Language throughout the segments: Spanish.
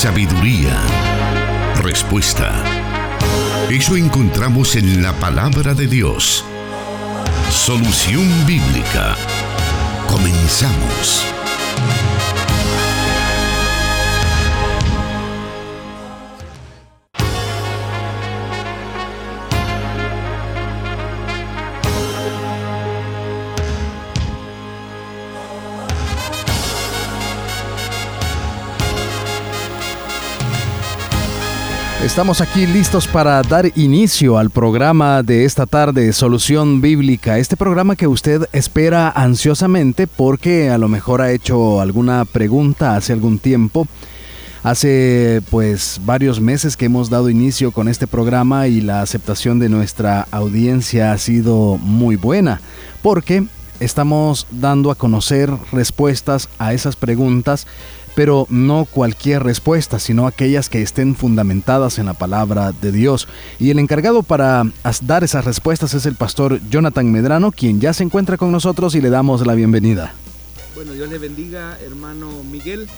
sabiduría, respuesta. Eso encontramos en la palabra de Dios. Solución bíblica. Comenzamos. Estamos aquí listos para dar inicio al programa de esta tarde, Solución Bíblica. Este programa que usted espera ansiosamente porque a lo mejor ha hecho alguna pregunta hace algún tiempo. Hace pues varios meses que hemos dado inicio con este programa y la aceptación de nuestra audiencia ha sido muy buena porque estamos dando a conocer respuestas a esas preguntas pero no cualquier respuesta, sino aquellas que estén fundamentadas en la palabra de Dios. Y el encargado para dar esas respuestas es el pastor Jonathan Medrano, quien ya se encuentra con nosotros y le damos la bienvenida. Bueno, Dios le bendiga, hermano Miguel.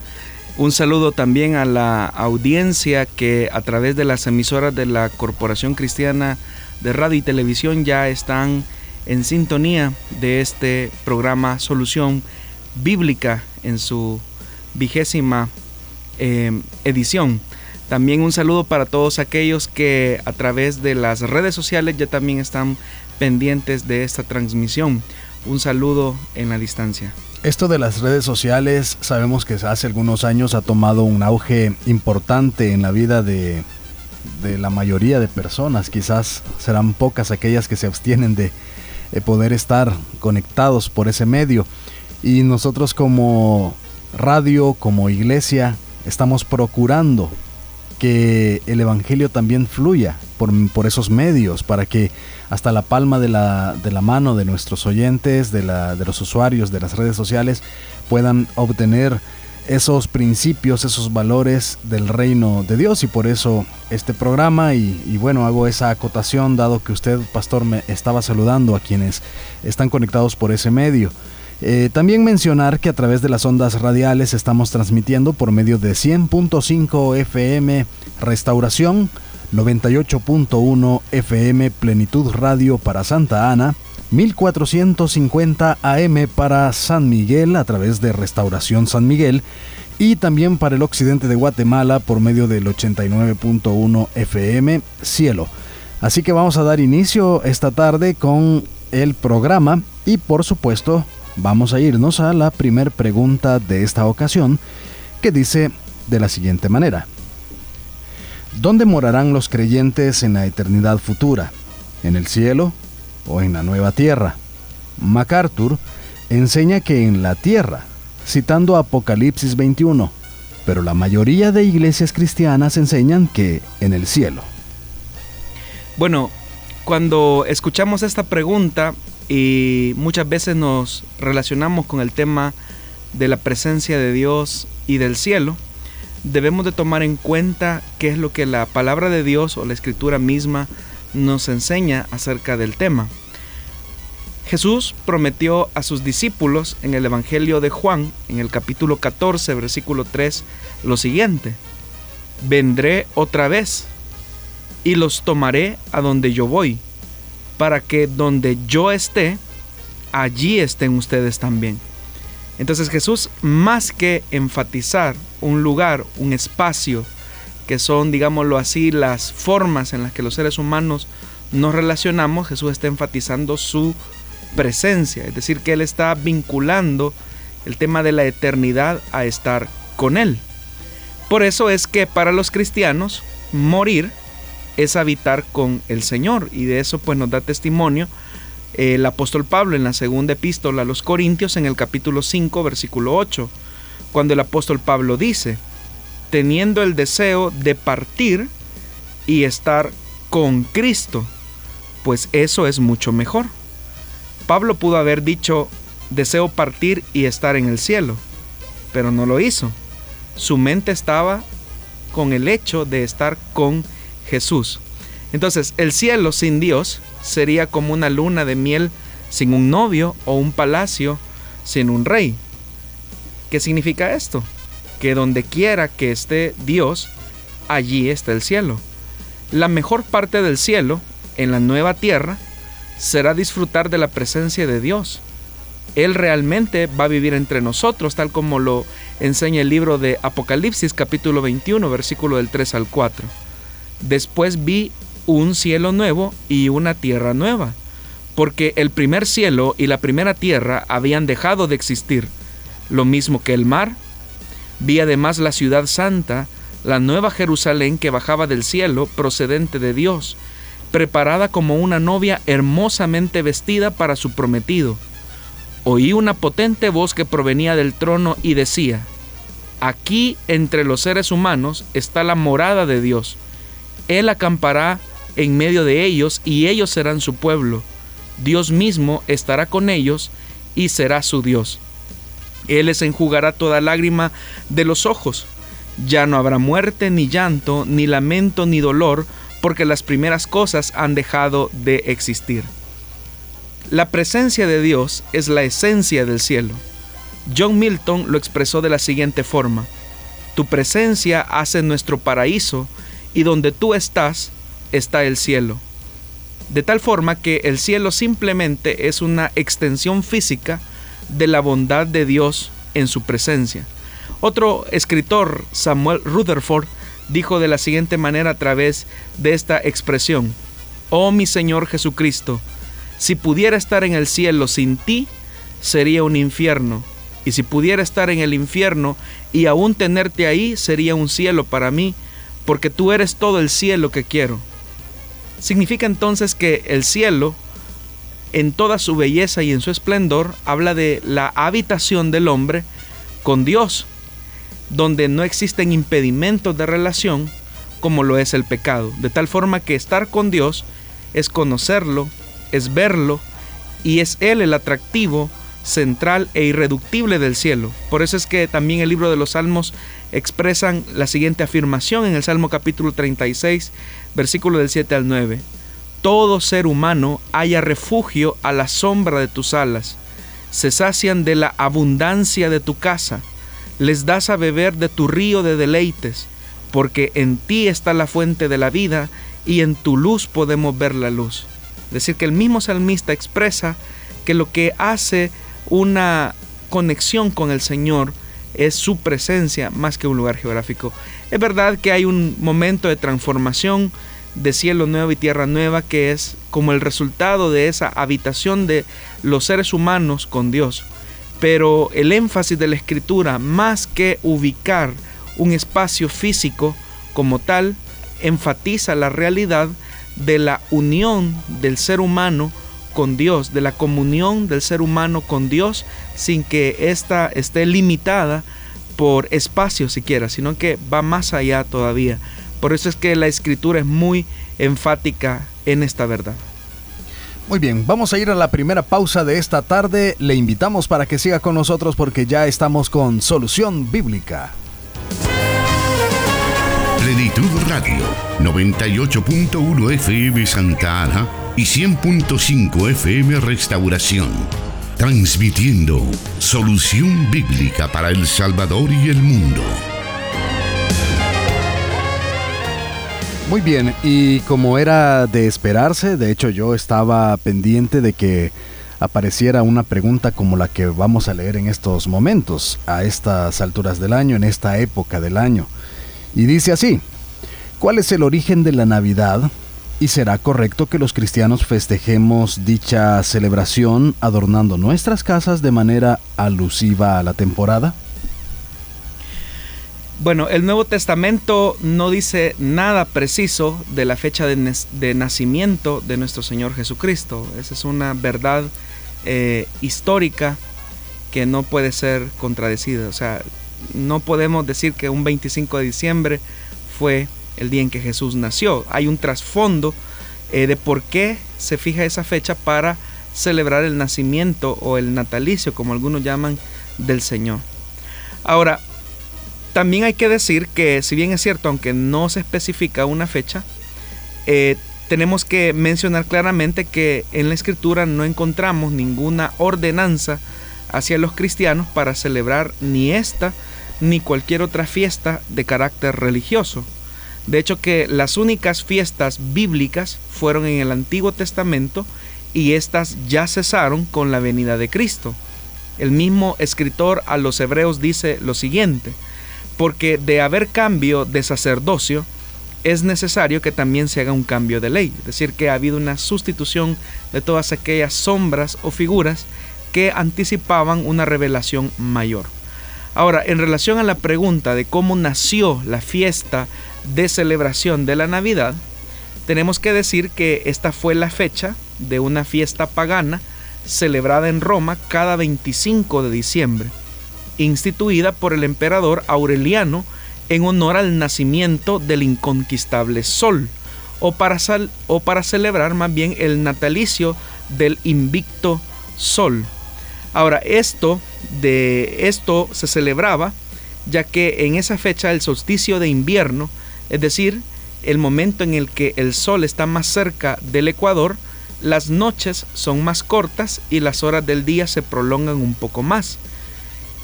Un saludo también a la audiencia que a través de las emisoras de la Corporación Cristiana de Radio y Televisión ya están en sintonía de este programa Solución Bíblica en su vigésima eh, edición. También un saludo para todos aquellos que a través de las redes sociales ya también están pendientes de esta transmisión. Un saludo en la distancia. Esto de las redes sociales sabemos que hace algunos años ha tomado un auge importante en la vida de, de la mayoría de personas. Quizás serán pocas aquellas que se abstienen de poder estar conectados por ese medio. Y nosotros como radio, como iglesia, estamos procurando que el Evangelio también fluya por, esos medios, para que hasta la palma de la, de la mano de nuestros oyentes, de, la, de los usuarios de las redes sociales, puedan obtener esos principios, esos valores del reino de Dios y por eso este programa y, y, bueno, hago esa acotación dado que usted, pastor, me estaba saludando a quienes están conectados por ese medio. Eh, también mencionar que a través de las ondas radiales estamos transmitiendo por medio de 100.5 FM Restauración, 98.1 FM Plenitud Radio para Santa Ana, 1450 AM para San Miguel a través de Restauración San Miguel y también para el occidente de Guatemala por medio del 89.1 FM Cielo. Así que vamos a dar inicio esta tarde con el programa y por supuesto vamos a irnos a la primer pregunta de esta ocasión, que dice de la siguiente manera. ¿Dónde morarán los creyentes en la eternidad futura? ¿En el cielo o en la nueva tierra? MacArthur enseña que en la tierra, citando Apocalipsis 21, pero la mayoría de iglesias cristianas enseñan que en el cielo. Bueno, cuando escuchamos esta pregunta, y muchas veces nos relacionamos con el tema de la presencia de Dios y del cielo, debemos de tomar en cuenta qué es lo que la palabra de Dios o la escritura misma nos enseña acerca del tema. Jesús prometió a sus discípulos en el Evangelio de Juan, en el capítulo 14, versículo 3, lo siguiente, vendré otra vez y los tomaré a donde yo voy para que donde yo esté, allí estén ustedes también. Entonces Jesús, más que enfatizar un lugar, un espacio, que son, digámoslo así, las formas en las que los seres humanos nos relacionamos, Jesús está enfatizando su presencia, es decir, que Él está vinculando el tema de la eternidad a estar con Él. Por eso es que para los cristianos morir es habitar con el Señor. Y de eso pues nos da testimonio el apóstol Pablo en la segunda epístola a los Corintios en el capítulo 5 versículo 8, cuando el apóstol Pablo dice, teniendo el deseo de partir y estar con Cristo, pues eso es mucho mejor. Pablo pudo haber dicho, deseo partir y estar en el cielo, pero no lo hizo. Su mente estaba con el hecho de estar con Jesús. Entonces, el cielo sin Dios sería como una luna de miel sin un novio o un palacio sin un rey. ¿Qué significa esto? que donde quiera que esté Dios, allí está el cielo. La mejor parte del cielo, en la nueva tierra, será disfrutar de la presencia de Dios. Él realmente va a vivir entre nosotros, tal como lo enseña el libro de Apocalipsis capítulo 21, versículo del 3 al 4. Después vi un cielo nuevo y una tierra nueva, porque el primer cielo y la primera tierra habían dejado de existir, lo mismo que el mar. Vi además la ciudad santa, la nueva Jerusalén que bajaba del cielo procedente de Dios, preparada como una novia hermosamente vestida para su prometido. Oí una potente voz que provenía del trono y decía, Aquí entre los seres humanos está la morada de Dios. Él acampará en medio de ellos y ellos serán su pueblo. Dios mismo estará con ellos y será su Dios. Él les enjugará toda lágrima de los ojos. Ya no habrá muerte, ni llanto, ni lamento, ni dolor, porque las primeras cosas han dejado de existir. La presencia de Dios es la esencia del cielo. John Milton lo expresó de la siguiente forma. Tu presencia hace nuestro paraíso y donde tú estás está el cielo. De tal forma que el cielo simplemente es una extensión física de la bondad de Dios en su presencia. Otro escritor, Samuel Rutherford, dijo de la siguiente manera a través de esta expresión, Oh mi Señor Jesucristo, si pudiera estar en el cielo sin ti, sería un infierno, y si pudiera estar en el infierno y aún tenerte ahí, sería un cielo para mí, porque tú eres todo el cielo que quiero. Significa entonces que el cielo, en toda su belleza y en su esplendor, habla de la habitación del hombre con Dios, donde no existen impedimentos de relación como lo es el pecado, de tal forma que estar con Dios es conocerlo, es verlo y es Él el atractivo central e irreductible del cielo. Por eso es que también el libro de los Salmos expresan la siguiente afirmación en el Salmo capítulo 36, versículo del 7 al 9. Todo ser humano haya refugio a la sombra de tus alas, se sacian de la abundancia de tu casa, les das a beber de tu río de deleites, porque en ti está la fuente de la vida y en tu luz podemos ver la luz. Es decir, que el mismo salmista expresa que lo que hace una conexión con el Señor es su presencia más que un lugar geográfico. Es verdad que hay un momento de transformación de cielo nuevo y tierra nueva que es como el resultado de esa habitación de los seres humanos con Dios. Pero el énfasis de la escritura, más que ubicar un espacio físico como tal, enfatiza la realidad de la unión del ser humano con Dios, de la comunión del ser humano con Dios, sin que ésta esté limitada por espacio siquiera, sino que va más allá todavía. Por eso es que la escritura es muy enfática en esta verdad. Muy bien, vamos a ir a la primera pausa de esta tarde. Le invitamos para que siga con nosotros porque ya estamos con Solución Bíblica. Radio, 98.1 FM Santa Ana y 100.5 FM Restauración. Transmitiendo solución bíblica para El Salvador y el mundo. Muy bien, y como era de esperarse, de hecho yo estaba pendiente de que apareciera una pregunta como la que vamos a leer en estos momentos, a estas alturas del año, en esta época del año. Y dice así, ¿cuál es el origen de la Navidad? ¿Y será correcto que los cristianos festejemos dicha celebración adornando nuestras casas de manera alusiva a la temporada? Bueno, el Nuevo Testamento no dice nada preciso de la fecha de, nacimiento de nuestro Señor Jesucristo. Esa es una verdad eh, histórica que no puede ser contradecida. O sea, no podemos decir que un 25 de diciembre fue el día en que Jesús nació. Hay un trasfondo eh, de por qué se fija esa fecha para celebrar el nacimiento o el natalicio, como algunos llaman, del Señor. Ahora, también hay que decir que si bien es cierto, aunque no se especifica una fecha, eh, tenemos que mencionar claramente que en la escritura no encontramos ninguna ordenanza hacia los cristianos para celebrar ni esta ni cualquier otra fiesta de carácter religioso. De hecho que las únicas fiestas bíblicas fueron en el Antiguo Testamento y éstas ya cesaron con la venida de Cristo. El mismo escritor a los hebreos dice lo siguiente, porque de haber cambio de sacerdocio, es necesario que también se haga un cambio de ley, es decir, que ha habido una sustitución de todas aquellas sombras o figuras que anticipaban una revelación mayor. Ahora, en relación a la pregunta de cómo nació la fiesta de celebración de la Navidad, tenemos que decir que esta fue la fecha de una fiesta pagana celebrada en Roma cada 25 de diciembre, instituida por el emperador Aureliano en honor al nacimiento del inconquistable Sol, o para, o para celebrar más bien el natalicio del invicto Sol. Ahora, esto de esto se celebraba ya que en esa fecha el solsticio de invierno, es decir, el momento en el que el sol está más cerca del ecuador, las noches son más cortas y las horas del día se prolongan un poco más.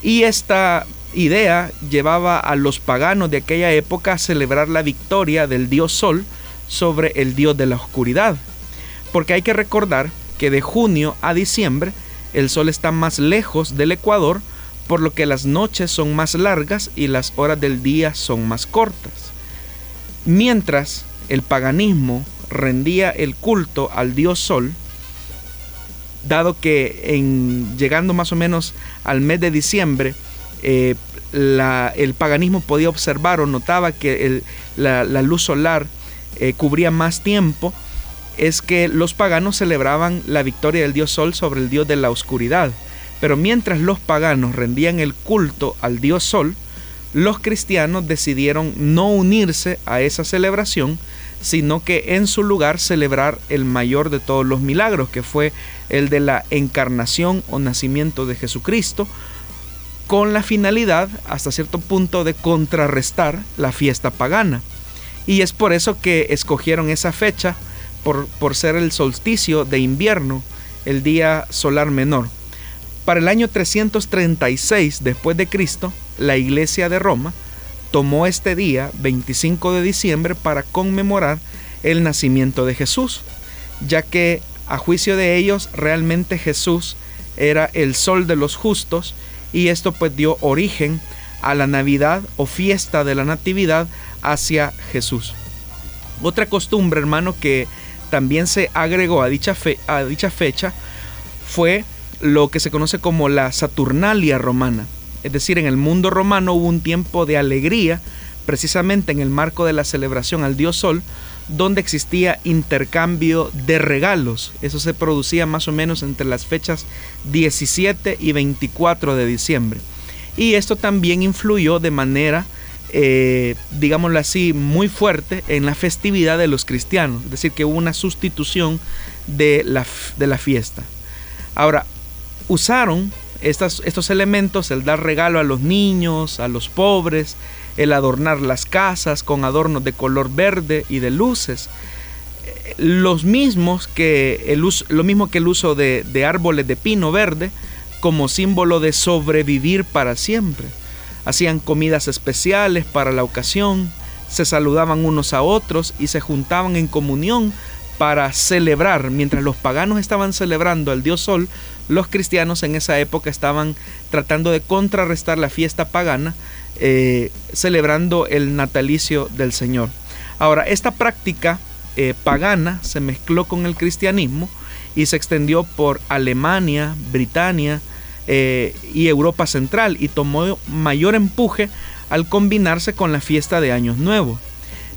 Y esta idea llevaba a los paganos de aquella época a celebrar la victoria del dios Sol sobre el dios de la oscuridad. Porque hay que recordar que de junio a diciembre el Sol está más lejos del ecuador, por lo que las noches son más largas y las horas del día son más cortas. Mientras el paganismo rendía el culto al dios Sol, dado que en, llegando más o menos al mes de diciembre, eh, el paganismo podía observar o notaba que la, luz solar eh, cubría más tiempo, es que los paganos celebraban la victoria del dios Sol sobre el dios de la oscuridad. Pero mientras los paganos rendían el culto al dios Sol, los cristianos decidieron no unirse a esa celebración, sino que en su lugar celebrar el mayor de todos los milagros, que fue el de la encarnación o nacimiento de Jesucristo, con la finalidad, hasta cierto punto, de contrarrestar la fiesta pagana. Y es por eso que escogieron esa fecha, por, por ser el solsticio de invierno, el día solar menor. Para el año 336 después de Cristo, la Iglesia de Roma tomó este día, 25 de diciembre, para conmemorar el nacimiento de Jesús, ya que a juicio de ellos realmente Jesús era el sol de los justos y esto pues dio origen a la Navidad o fiesta de la Natividad hacia Jesús. Otra costumbre, hermano, que también se agregó a dicha, a dicha fecha fue lo que se conoce como la Saturnalia romana. Es decir, en el mundo romano hubo un tiempo de alegría, precisamente en el marco de la celebración al dios Sol, donde existía intercambio de regalos. Eso se producía más o menos entre las fechas 17 y 24 de diciembre. Y esto también influyó de manera, eh, digámoslo así, muy fuerte en la festividad de los cristianos. Es decir, que hubo una sustitución de la, de la fiesta. Ahora, usaron estos elementos, el dar regalo a los niños, a los pobres, el adornar las casas con adornos de color verde y de luces, los mismos que el uso, lo mismo que el uso de, de árboles de pino verde como símbolo de sobrevivir para siempre. Hacían comidas especiales para la ocasión, se saludaban unos a otros y se juntaban en comunión para celebrar, mientras los paganos estaban celebrando al dios Sol, los cristianos en esa época estaban tratando de contrarrestar la fiesta pagana, eh, celebrando el natalicio del Señor. Ahora, esta práctica eh, pagana se mezcló con el cristianismo y se extendió por Alemania, Britania eh, y Europa Central y tomó mayor empuje al combinarse con la fiesta de Años Nuevos.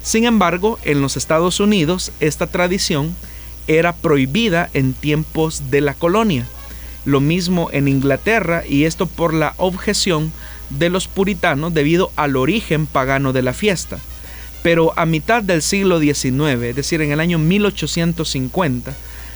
Sin embargo, en los Estados Unidos esta tradición era prohibida en tiempos de la colonia. Lo mismo en Inglaterra y esto por la objeción de los puritanos debido al origen pagano de la fiesta. Pero a mitad del siglo XIX, es decir, en el año 1850,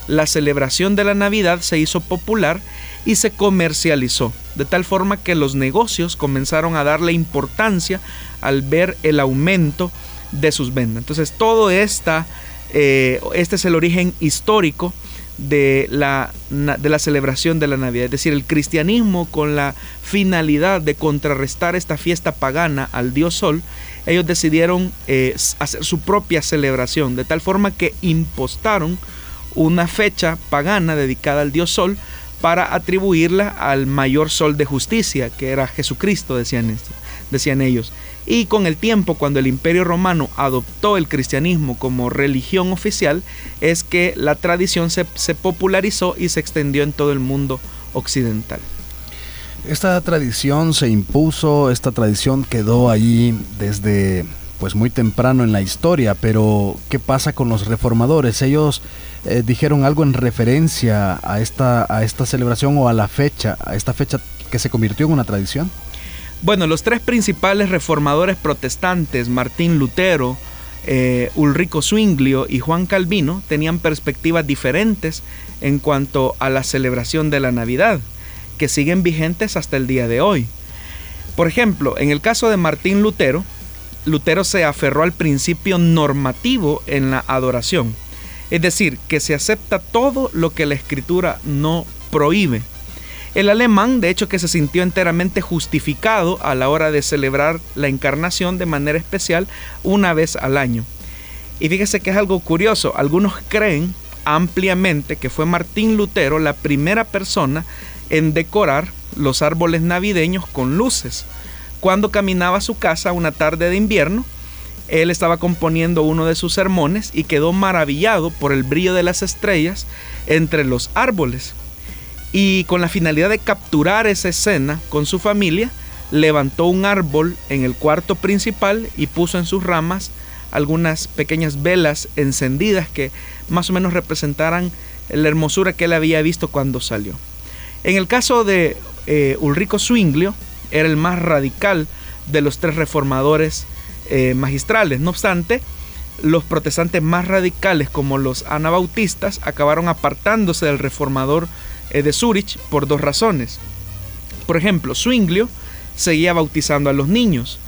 la celebración de la Navidad se hizo popular y se comercializó, de tal forma que los negocios comenzaron a darle importancia al ver el aumento de sus ventas. Entonces todo esta, eh, este es el origen histórico de la, de la celebración de la Navidad. Es decir, el cristianismo con la finalidad de contrarrestar esta fiesta pagana al dios Sol, ellos decidieron eh, hacer su propia celebración, de tal forma que impostaron una fecha pagana dedicada al dios Sol para atribuirla al mayor Sol de justicia, que era Jesucristo, decían, esto, decían ellos. Y con el tiempo, cuando el imperio romano adoptó el cristianismo como religión oficial, es que la tradición se, popularizó y se extendió en todo el mundo occidental. Esta tradición se impuso, esta tradición quedó ahí desde pues muy temprano en la historia, pero ¿qué pasa con los reformadores? Ellos eh, dijeron algo en referencia a esta, a esta celebración o a la fecha, a esta fecha que se convirtió en una tradición. Bueno, los tres principales reformadores protestantes, Martín Lutero, eh, Ulrico Zwinglio y Juan Calvino, tenían perspectivas diferentes en cuanto a la celebración de la Navidad, que siguen vigentes hasta el día de hoy. Por ejemplo, en el caso de Martín Lutero, Lutero se aferró al principio normativo en la adoración, es decir, que se acepta todo lo que la escritura no prohíbe. El alemán, de hecho, que se sintió enteramente justificado a la hora de celebrar la encarnación de manera especial una vez al año. Y fíjese que es algo curioso, algunos creen ampliamente que fue Martín Lutero la primera persona en decorar los árboles navideños con luces. Cuando caminaba a su casa una tarde de invierno, él estaba componiendo uno de sus sermones y quedó maravillado por el brillo de las estrellas entre los árboles y con la finalidad de capturar esa escena con su familia, levantó un árbol en el cuarto principal y puso en sus ramas algunas pequeñas velas encendidas que más o menos representaran la hermosura que él había visto cuando salió. En el caso de eh, Ulrico Zwinglio, era el más radical de los tres reformadores eh, magistrales. No obstante, los protestantes más radicales como los anabautistas acabaron apartándose del reformador de Zurich por dos razones. Por ejemplo, Zwinglio seguía bautizando a los niños.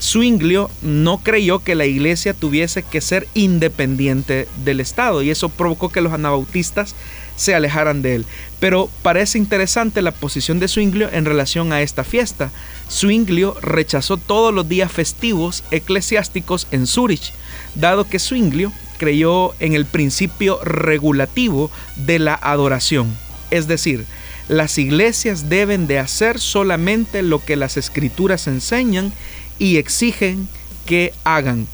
Zwinglio no creyó que la iglesia tuviese que ser independiente del Estado y eso provocó que los anabautistas se alejaran de él. Pero parece interesante la posición de Zwinglio en relación a esta fiesta. Zwinglio rechazó todos los días festivos eclesiásticos en Zurich, dado que Zwinglio creyó en el principio regulativo de la adoración. Es decir, las iglesias deben de hacer solamente lo que las escrituras enseñan y exigen que hagan.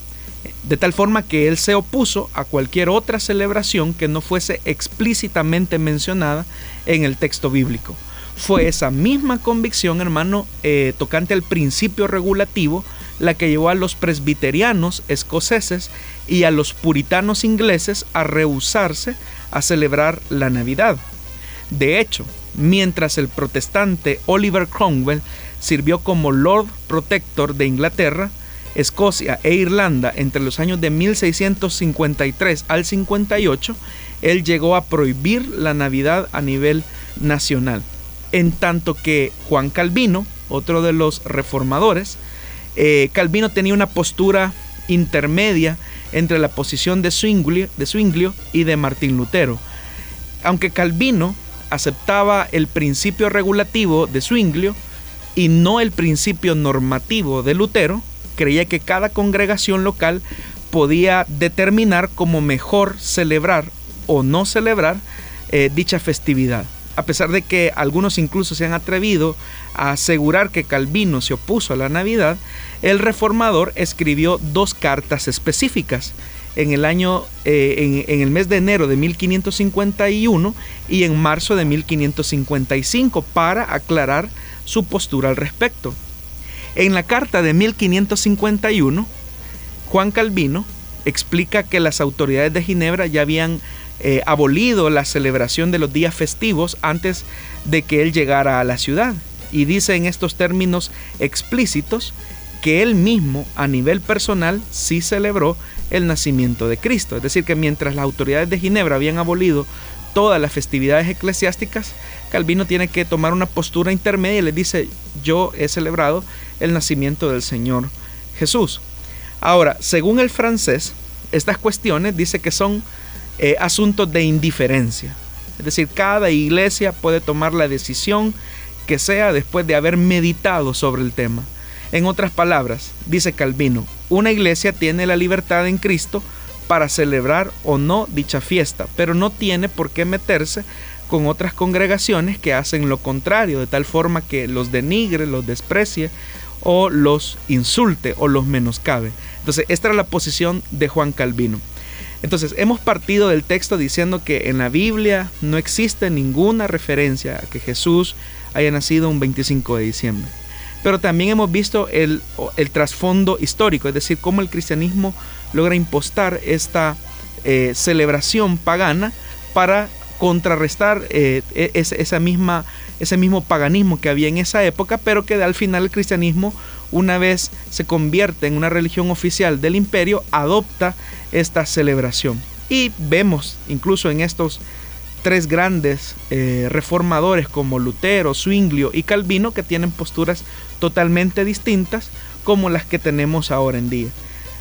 De tal forma que él se opuso a cualquier otra celebración que no fuese explícitamente mencionada en el texto bíblico. Fue esa misma convicción, hermano, eh, tocante al principio regulativo, la que llevó a los presbiterianos escoceses y a los puritanos ingleses a rehusarse a celebrar la Navidad. De hecho, mientras el protestante Oliver Cromwell sirvió como Lord Protector de Inglaterra, Escocia e Irlanda entre los años de 1653 al 58, él llegó a prohibir la Navidad a nivel nacional. En tanto que Juan Calvino, otro de los reformadores, eh, Calvino tenía una postura intermedia entre la posición de Zwinglio, y de Martín Lutero. Aunque Calvino aceptaba el principio regulativo de Zwinglio y no el principio normativo de Lutero, creía que cada congregación local podía determinar cómo mejor celebrar o no celebrar eh, dicha festividad. A pesar de que algunos incluso se han atrevido a asegurar que Calvino se opuso a la Navidad, el reformador escribió dos cartas específicas en el año, eh, en, el mes de enero de 1551 y en marzo de 1555 para aclarar su postura al respecto. En la carta de 1551, Juan Calvino explica que las autoridades de Ginebra ya habían eh, abolido la celebración de los días festivos antes de que él llegara a la ciudad. Y dice en estos términos explícitos que él mismo a nivel personal sí celebró el nacimiento de Cristo. Es decir, que mientras las autoridades de Ginebra habían abolido todas las festividades eclesiásticas, Calvino tiene que tomar una postura intermedia y le dice, yo he celebrado el nacimiento del Señor Jesús. Ahora, según el francés, estas cuestiones dice que son eh, asuntos de indiferencia. Es decir, cada iglesia puede tomar la decisión que sea después de haber meditado sobre el tema. En otras palabras, dice Calvino, una iglesia tiene la libertad en Cristo para celebrar o no dicha fiesta, pero no tiene por qué meterse con otras congregaciones que hacen lo contrario, de tal forma que los denigre, los desprecie o los insulte o los menoscabe. Entonces, esta era la posición de Juan Calvino. Entonces, hemos partido del texto diciendo que en la Biblia no existe ninguna referencia a que Jesús haya nacido un 25 de diciembre. Pero también hemos visto el, trasfondo histórico, es decir, cómo el cristianismo logra impostar esta eh, celebración pagana para contrarrestar eh, e, esa misma, ese mismo paganismo que había en esa época, pero que al final el cristianismo, una vez se convierte en una religión oficial del imperio, adopta esta celebración. Y vemos incluso en estos tres grandes eh, reformadores como Lutero, Zwinglio y Calvino que tienen posturas totalmente distintas como las que tenemos ahora en día.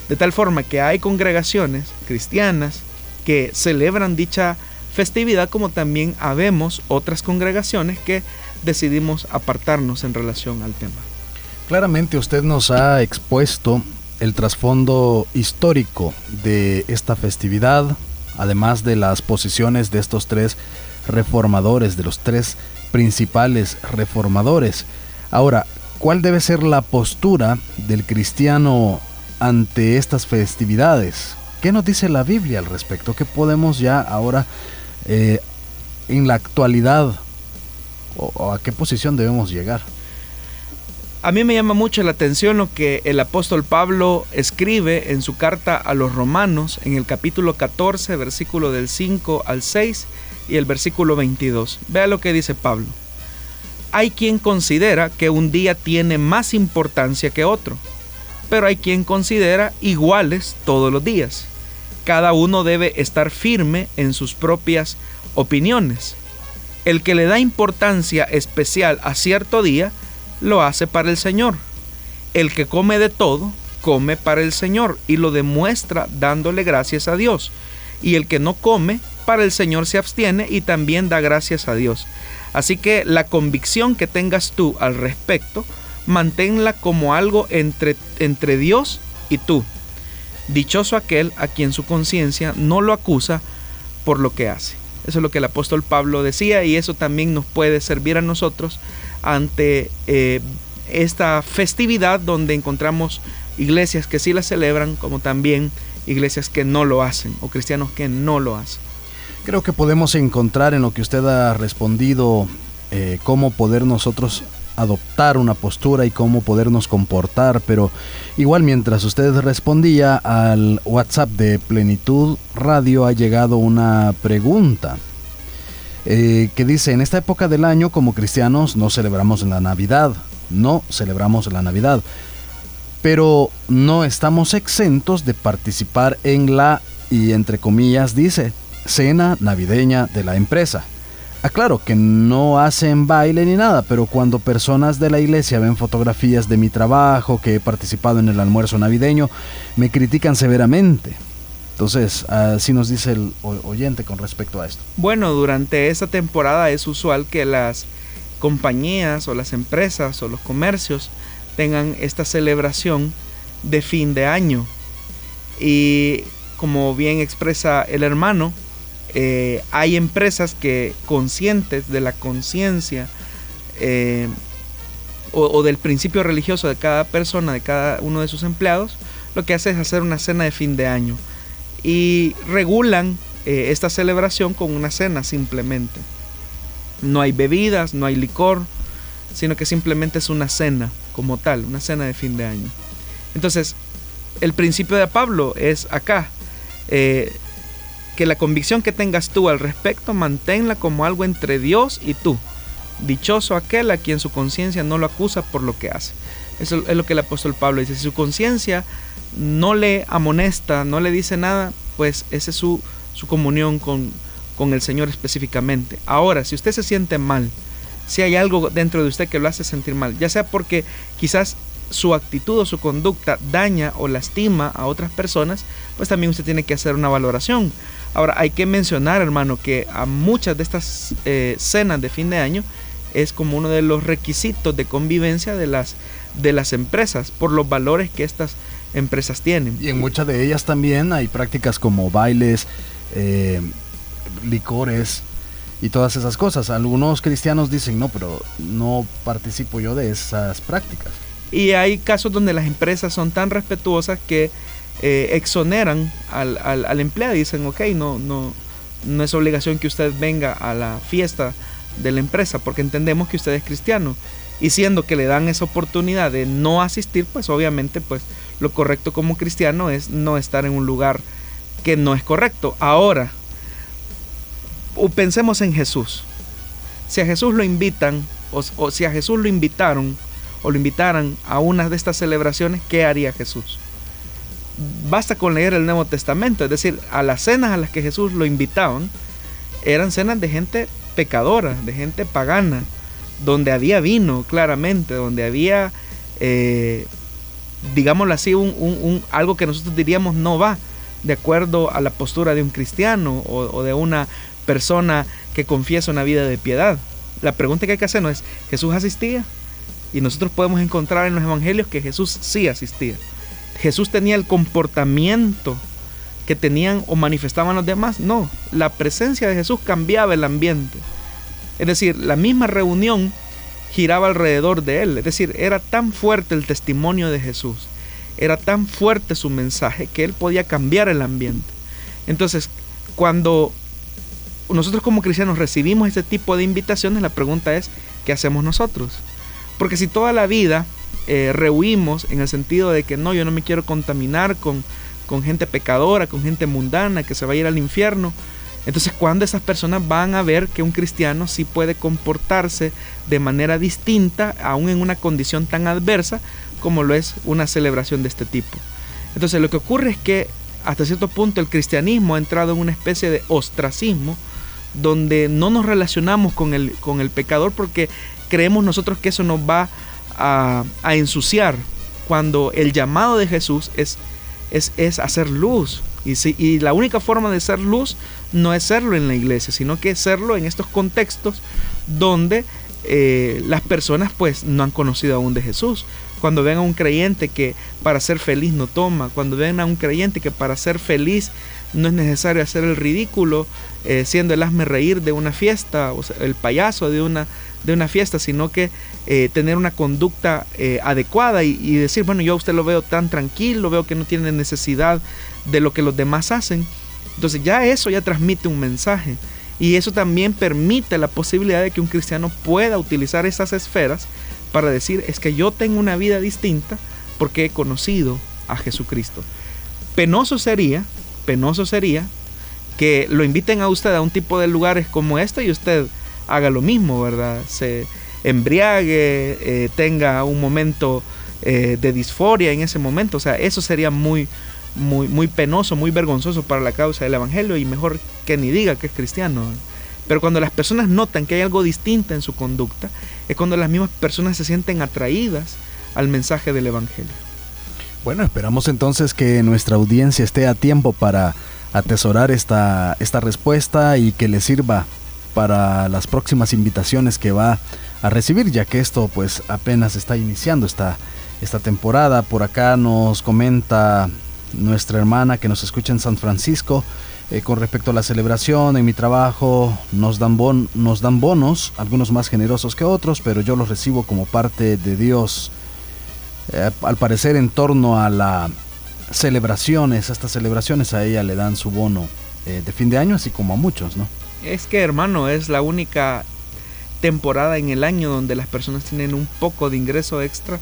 De tal forma que hay congregaciones cristianas que celebran dicha festividad como también habemos otras congregaciones que decidimos apartarnos en relación al tema. Claramente usted nos ha expuesto el trasfondo histórico de esta festividad, además de las posiciones de estos tres reformadores, de los tres principales reformadores. Ahora, ¿cuál debe ser la postura del cristiano ante estas festividades? ¿Qué nos dice la Biblia al respecto? ¿Qué podemos ya ahora eh, en la actualidad o a qué posición debemos llegar? A mí me llama mucho la atención lo que el apóstol Pablo escribe en su carta a los romanos en el capítulo 14, versículo del 5 al 6 y el versículo 22. Vea lo que dice Pablo. Hay quien considera que un día tiene más importancia que otro, pero hay quien considera iguales todos los días. Cada uno debe estar firme en sus propias opiniones. El que le da importancia especial a cierto día, lo hace para el Señor. El que come de todo, come para el Señor y lo demuestra dándole gracias a Dios. Y el que no come, para el Señor se abstiene y también da gracias a Dios. Así que la convicción que tengas tú al respecto, manténla como algo entre, entre Dios y tú. Dichoso aquel a quien su conciencia no lo acusa por lo que hace. Eso es lo que el apóstol Pablo decía y eso también nos puede servir a nosotros ante eh, esta festividad donde encontramos iglesias que sí la celebran, como también iglesias que no lo hacen o cristianos que no lo hacen. Creo que podemos encontrar en lo que usted ha respondido eh, cómo poder nosotros adoptar una postura y cómo podernos comportar, pero igual mientras usted respondía al WhatsApp de Plenitud Radio ha llegado una pregunta. Eh, que dice, en esta época del año como cristianos no celebramos la Navidad, no celebramos la Navidad, pero no estamos exentos de participar en la, y entre comillas dice, cena navideña de la empresa. Aclaro que no hacen baile ni nada, pero cuando personas de la iglesia ven fotografías de mi trabajo, que he participado en el almuerzo navideño, me critican severamente. Entonces, así nos dice el oyente con respecto a esto. Bueno, durante esta temporada es usual que las compañías o las empresas o los comercios tengan esta celebración de fin de año. Y como bien expresa el hermano, eh, hay empresas que conscientes de la conciencia eh, o, del principio religioso de cada persona, de cada uno de sus empleados, lo que hace es hacer una cena de fin de año y regulan eh, esta celebración con una cena simplemente. No hay bebidas, no hay licor, sino que simplemente es una cena como tal, una cena de fin de año. Entonces, el principio de Pablo es acá, que la convicción que tengas tú al respecto, manténla como algo entre Dios y tú. Dichoso aquel a quien su conciencia no lo acusa por lo que hace. Eso es lo que el apóstol Pablo dice. Si su conciencia no le amonesta, no le dice nada, pues esa es su, comunión con, con el Señor específicamente. Ahora, si usted se siente mal, si hay algo dentro de usted que lo hace sentir mal, ya sea porque quizás su actitud o su conducta daña o lastima a otras personas, pues también usted tiene que hacer una valoración. Ahora, hay que mencionar, hermano, que a muchas de estas eh, cenas de fin de año es como uno de los requisitos de convivencia de las, de las empresas, por los valores que estas empresas tienen. Y en muchas de ellas también hay prácticas como bailes, eh, licores y todas esas cosas. Algunos cristianos dicen, no, pero no participo yo de esas prácticas. Y hay casos donde las empresas son tan respetuosas que eh, exoneran al, al, empleado y dicen, ok, no, no, no es obligación que usted venga a la fiesta de la empresa porque entendemos que usted es cristiano. Y siendo que le dan esa oportunidad de no asistir, pues obviamente pues lo correcto como cristiano es no estar en un lugar que no es correcto. Ahora, pensemos en Jesús. Si a Jesús lo invitan, o, si a Jesús lo invitaron, o lo invitaran a una de estas celebraciones, ¿qué haría Jesús? Basta con leer el Nuevo Testamento, es decir, a las cenas a las que Jesús lo invitaban, eran cenas de gente pecadora, de gente pagana, donde había vino, claramente, donde había, eh, digámoslo así, un, algo que nosotros diríamos no va de acuerdo a la postura de un cristiano o, de una persona que confiesa una vida de piedad. La pregunta que hay que hacer no es, ¿Jesús asistía? Y nosotros podemos encontrar en los evangelios que Jesús sí asistía. Jesús tenía el comportamiento que tenían o manifestaban los demás. No, la presencia de Jesús cambiaba el ambiente. Es decir, la misma reunión giraba alrededor de él. Es decir, era tan fuerte el testimonio de Jesús, era tan fuerte su mensaje que él podía cambiar el ambiente. Entonces, cuando nosotros como cristianos recibimos este tipo de invitaciones, la pregunta es, ¿qué hacemos nosotros? Porque si toda la vida eh, rehuimos en el sentido de que no, yo no me quiero contaminar con, con gente pecadora, con gente mundana, que se va a ir al infierno, entonces, cuando esas personas van a ver que un cristiano sí puede comportarse de manera distinta, aún en una condición tan adversa como lo es una celebración de este tipo. Entonces, lo que ocurre es que hasta cierto punto el cristianismo ha entrado en una especie de ostracismo donde no nos relacionamos con el, con el pecador porque creemos nosotros que eso nos va a, ensuciar cuando el llamado de Jesús es, es, es hacer luz. Y, y la única forma de ser luz no es serlo en la iglesia, sino que serlo en estos contextos donde eh, las personas pues no han conocido aún de Jesús. Cuando ven a un creyente que para ser feliz no toma, cuando ven a un creyente que para ser feliz no es necesario hacer el ridículo, eh, siendo el hazme reír de una fiesta, o el payaso de una, de una fiesta, sino que eh, tener una conducta adecuada y, y, decir, bueno, yo a usted lo veo tan tranquilo, veo que no tiene necesidad de lo que los demás hacen. Entonces ya eso ya transmite un mensaje. Y eso también permite la posibilidad de que un cristiano pueda utilizar esas esferas para decir, es que yo tengo una vida distinta porque he conocido a Jesucristo. Penoso sería, penoso sería que lo inviten a usted a un tipo de lugares como este y usted haga lo mismo, ¿verdad? Se embriague, eh, tenga un momento eh, de disforia en ese momento. O sea, eso sería muy, muy, muy penoso, muy vergonzoso para la causa del Evangelio y mejor que ni diga que es cristiano. Pero cuando las personas notan que hay algo distinto en su conducta, es cuando las mismas personas se sienten atraídas al mensaje del Evangelio. Bueno, esperamos entonces que nuestra audiencia esté a tiempo para atesorar esta, esta respuesta y que le sirva para las próximas invitaciones que va a recibir, ya que esto pues apenas está iniciando esta, esta temporada. Por acá nos comenta nuestra hermana que nos escucha en San Francisco. Eh, con respecto a la celebración, en mi trabajo nos dan, bon, nos dan bonos, algunos más generosos que otros, pero yo los recibo como parte de Dios. Eh, al parecer en torno a las celebraciones, a estas celebraciones a ella le dan su bono eh, de fin de año, así como a muchos, ¿no? Es que hermano, es la única temporada en el año donde las personas tienen un poco de ingreso extra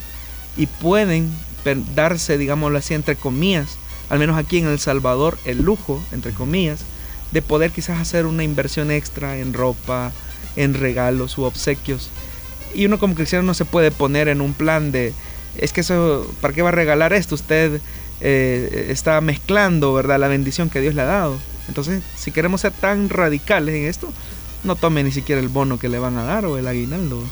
y pueden darse, digámoslo así, entre comillas, al menos aquí en El Salvador, el lujo, entre comillas, de poder quizás hacer una inversión extra en ropa, en regalos u obsequios. Y uno como cristiano no se puede poner en un plan de, es que eso, ¿para qué va a regalar esto? Usted eh, está mezclando, ¿verdad? La bendición que Dios le ha dado. Entonces, si queremos ser tan radicales en esto, no tome ni siquiera el bono que le van a dar o el aguinaldo.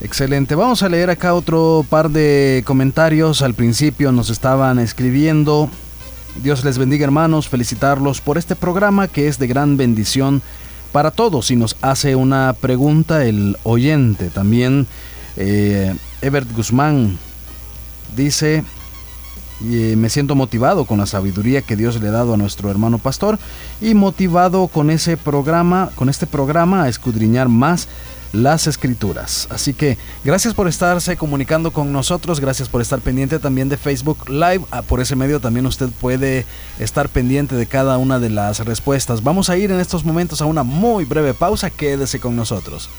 Excelente. Vamos a leer acá otro par de comentarios. Al principio nos estaban escribiendo. Dios les bendiga hermanos, felicitarlos por este programa que es de gran bendición para todos. Y nos hace una pregunta el oyente. También eh, Ebert Guzmán dice, eh, me siento motivado con la sabiduría que Dios le ha dado a nuestro hermano pastor y motivado con ese programa, con este programa a escudriñar más las escrituras. Así que gracias por estarse comunicando con nosotros, gracias por estar pendiente también de Facebook Live. Ah, por ese medio también usted puede estar pendiente de cada una de las respuestas. Vamos a ir en estos momentos a una muy breve pausa, quédese con nosotros.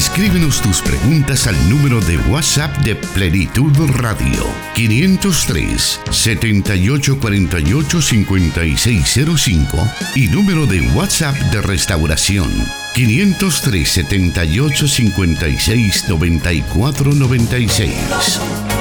Escríbenos tus preguntas al número de WhatsApp de Plenitud Radio 503 7848 5605 y número de WhatsApp de Restauración 503 78 56 94 96.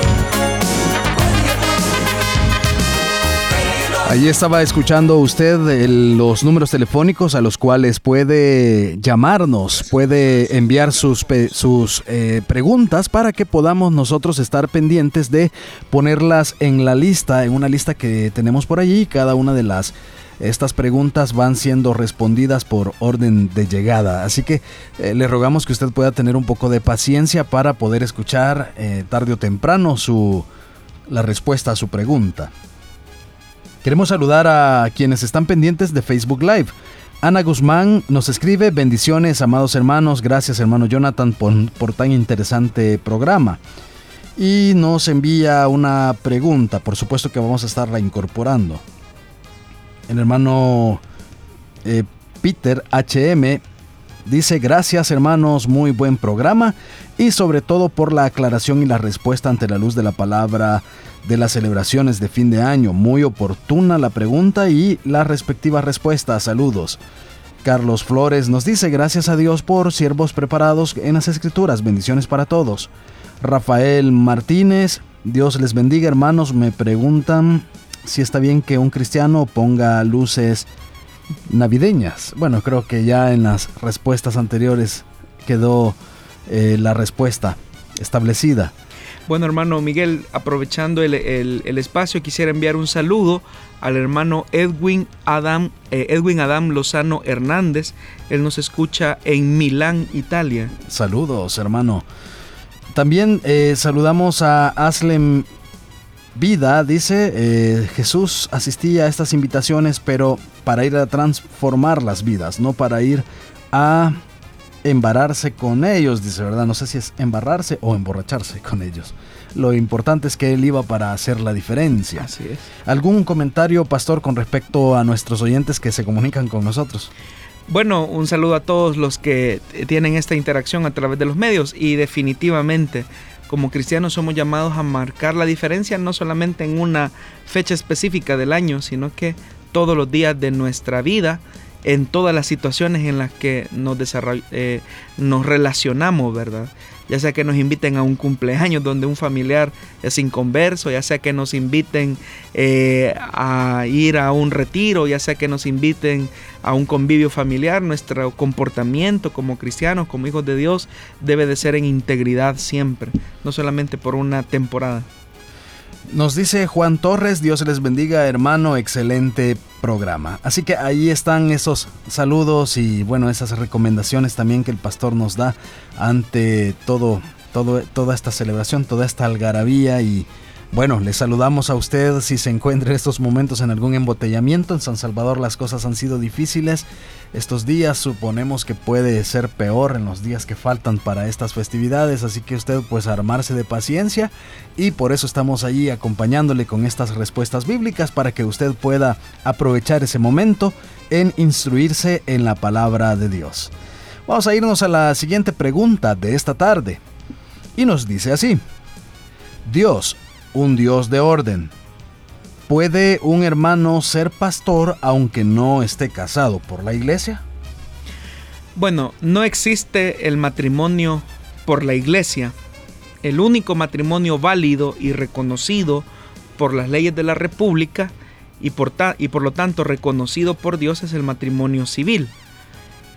Allí estaba escuchando usted los números telefónicos a los cuales puede llamarnos, puede enviar sus, sus eh, preguntas para que podamos nosotros estar pendientes de ponerlas en la lista, en una lista que tenemos por allí. Cada una de las estas preguntas van siendo respondidas por orden de llegada. Así que eh, le rogamos que usted pueda tener un poco de paciencia para poder escuchar eh, tarde o temprano su, la respuesta a su pregunta. Queremos saludar a quienes están pendientes de Facebook Live. Ana Guzmán nos escribe, bendiciones amados hermanos, gracias hermano Jonathan por, tan interesante programa. Y nos envía una pregunta, por supuesto que vamos a estarla incorporando. El hermano eh, Peter HM dice, gracias hermanos, muy buen programa y sobre todo por la aclaración y la respuesta ante la luz de la palabra de las celebraciones de fin de año. Muy oportuna la pregunta y la respectiva respuesta. Saludos. Carlos Flores nos dice gracias a Dios por siervos preparados en las escrituras. Bendiciones para todos. Rafael Martínez, Dios les bendiga hermanos. Me preguntan si está bien que un cristiano ponga luces navideñas. Bueno, creo que ya en las respuestas anteriores quedó eh, la respuesta establecida. Bueno, hermano Miguel, aprovechando el, espacio, quisiera enviar un saludo al hermano Edwin Adam, eh, Edwin Adam Lozano Hernández. Él nos escucha en Milán, Italia. Saludos, hermano. También eh, saludamos a Aslem Vida. Dice, eh, Jesús asistía a estas invitaciones, pero para ir a transformar las vidas, no para ir a embararse con ellos, dice, ¿verdad? No sé si es embarrarse o emborracharse con ellos. Lo importante es que él iba para hacer la diferencia. Así es. ¿Algún comentario, pastor, con respecto a nuestros oyentes que se comunican con nosotros? Bueno, un saludo a todos los que tienen esta interacción a través de los medios y definitivamente como cristianos somos llamados a marcar la diferencia no solamente en una fecha específica del año, sino que todos los días de nuestra vida en todas las situaciones en las que nos, eh, nos relacionamos, ¿verdad? Ya sea que nos inviten a un cumpleaños donde un familiar es inconverso, ya sea que nos inviten eh, a ir a un retiro, ya sea que nos inviten a un convivio familiar, nuestro comportamiento como cristianos, como hijos de Dios, debe de ser en integridad siempre, no solamente por una temporada. Nos dice Juan Torres, Dios les bendiga hermano, excelente programa. Así que ahí están esos saludos y bueno, esas recomendaciones también que el pastor nos da ante todo, todo toda esta celebración, toda esta algarabía y bueno, le saludamos a usted si se encuentra en estos momentos en algún embotellamiento. En San Salvador las cosas han sido difíciles. Estos días suponemos que puede ser peor en los días que faltan para estas festividades, así que usted pues armarse de paciencia y por eso estamos allí acompañándole con estas respuestas bíblicas para que usted pueda aprovechar ese momento en instruirse en la palabra de Dios. Vamos a irnos a la siguiente pregunta de esta tarde y nos dice así. Dios un Dios de orden. ¿Puede un hermano ser pastor aunque no esté casado por la iglesia? Bueno, no existe el matrimonio por la iglesia. El único matrimonio válido y reconocido por las leyes de la República y por, y por lo tanto reconocido por Dios es el matrimonio civil.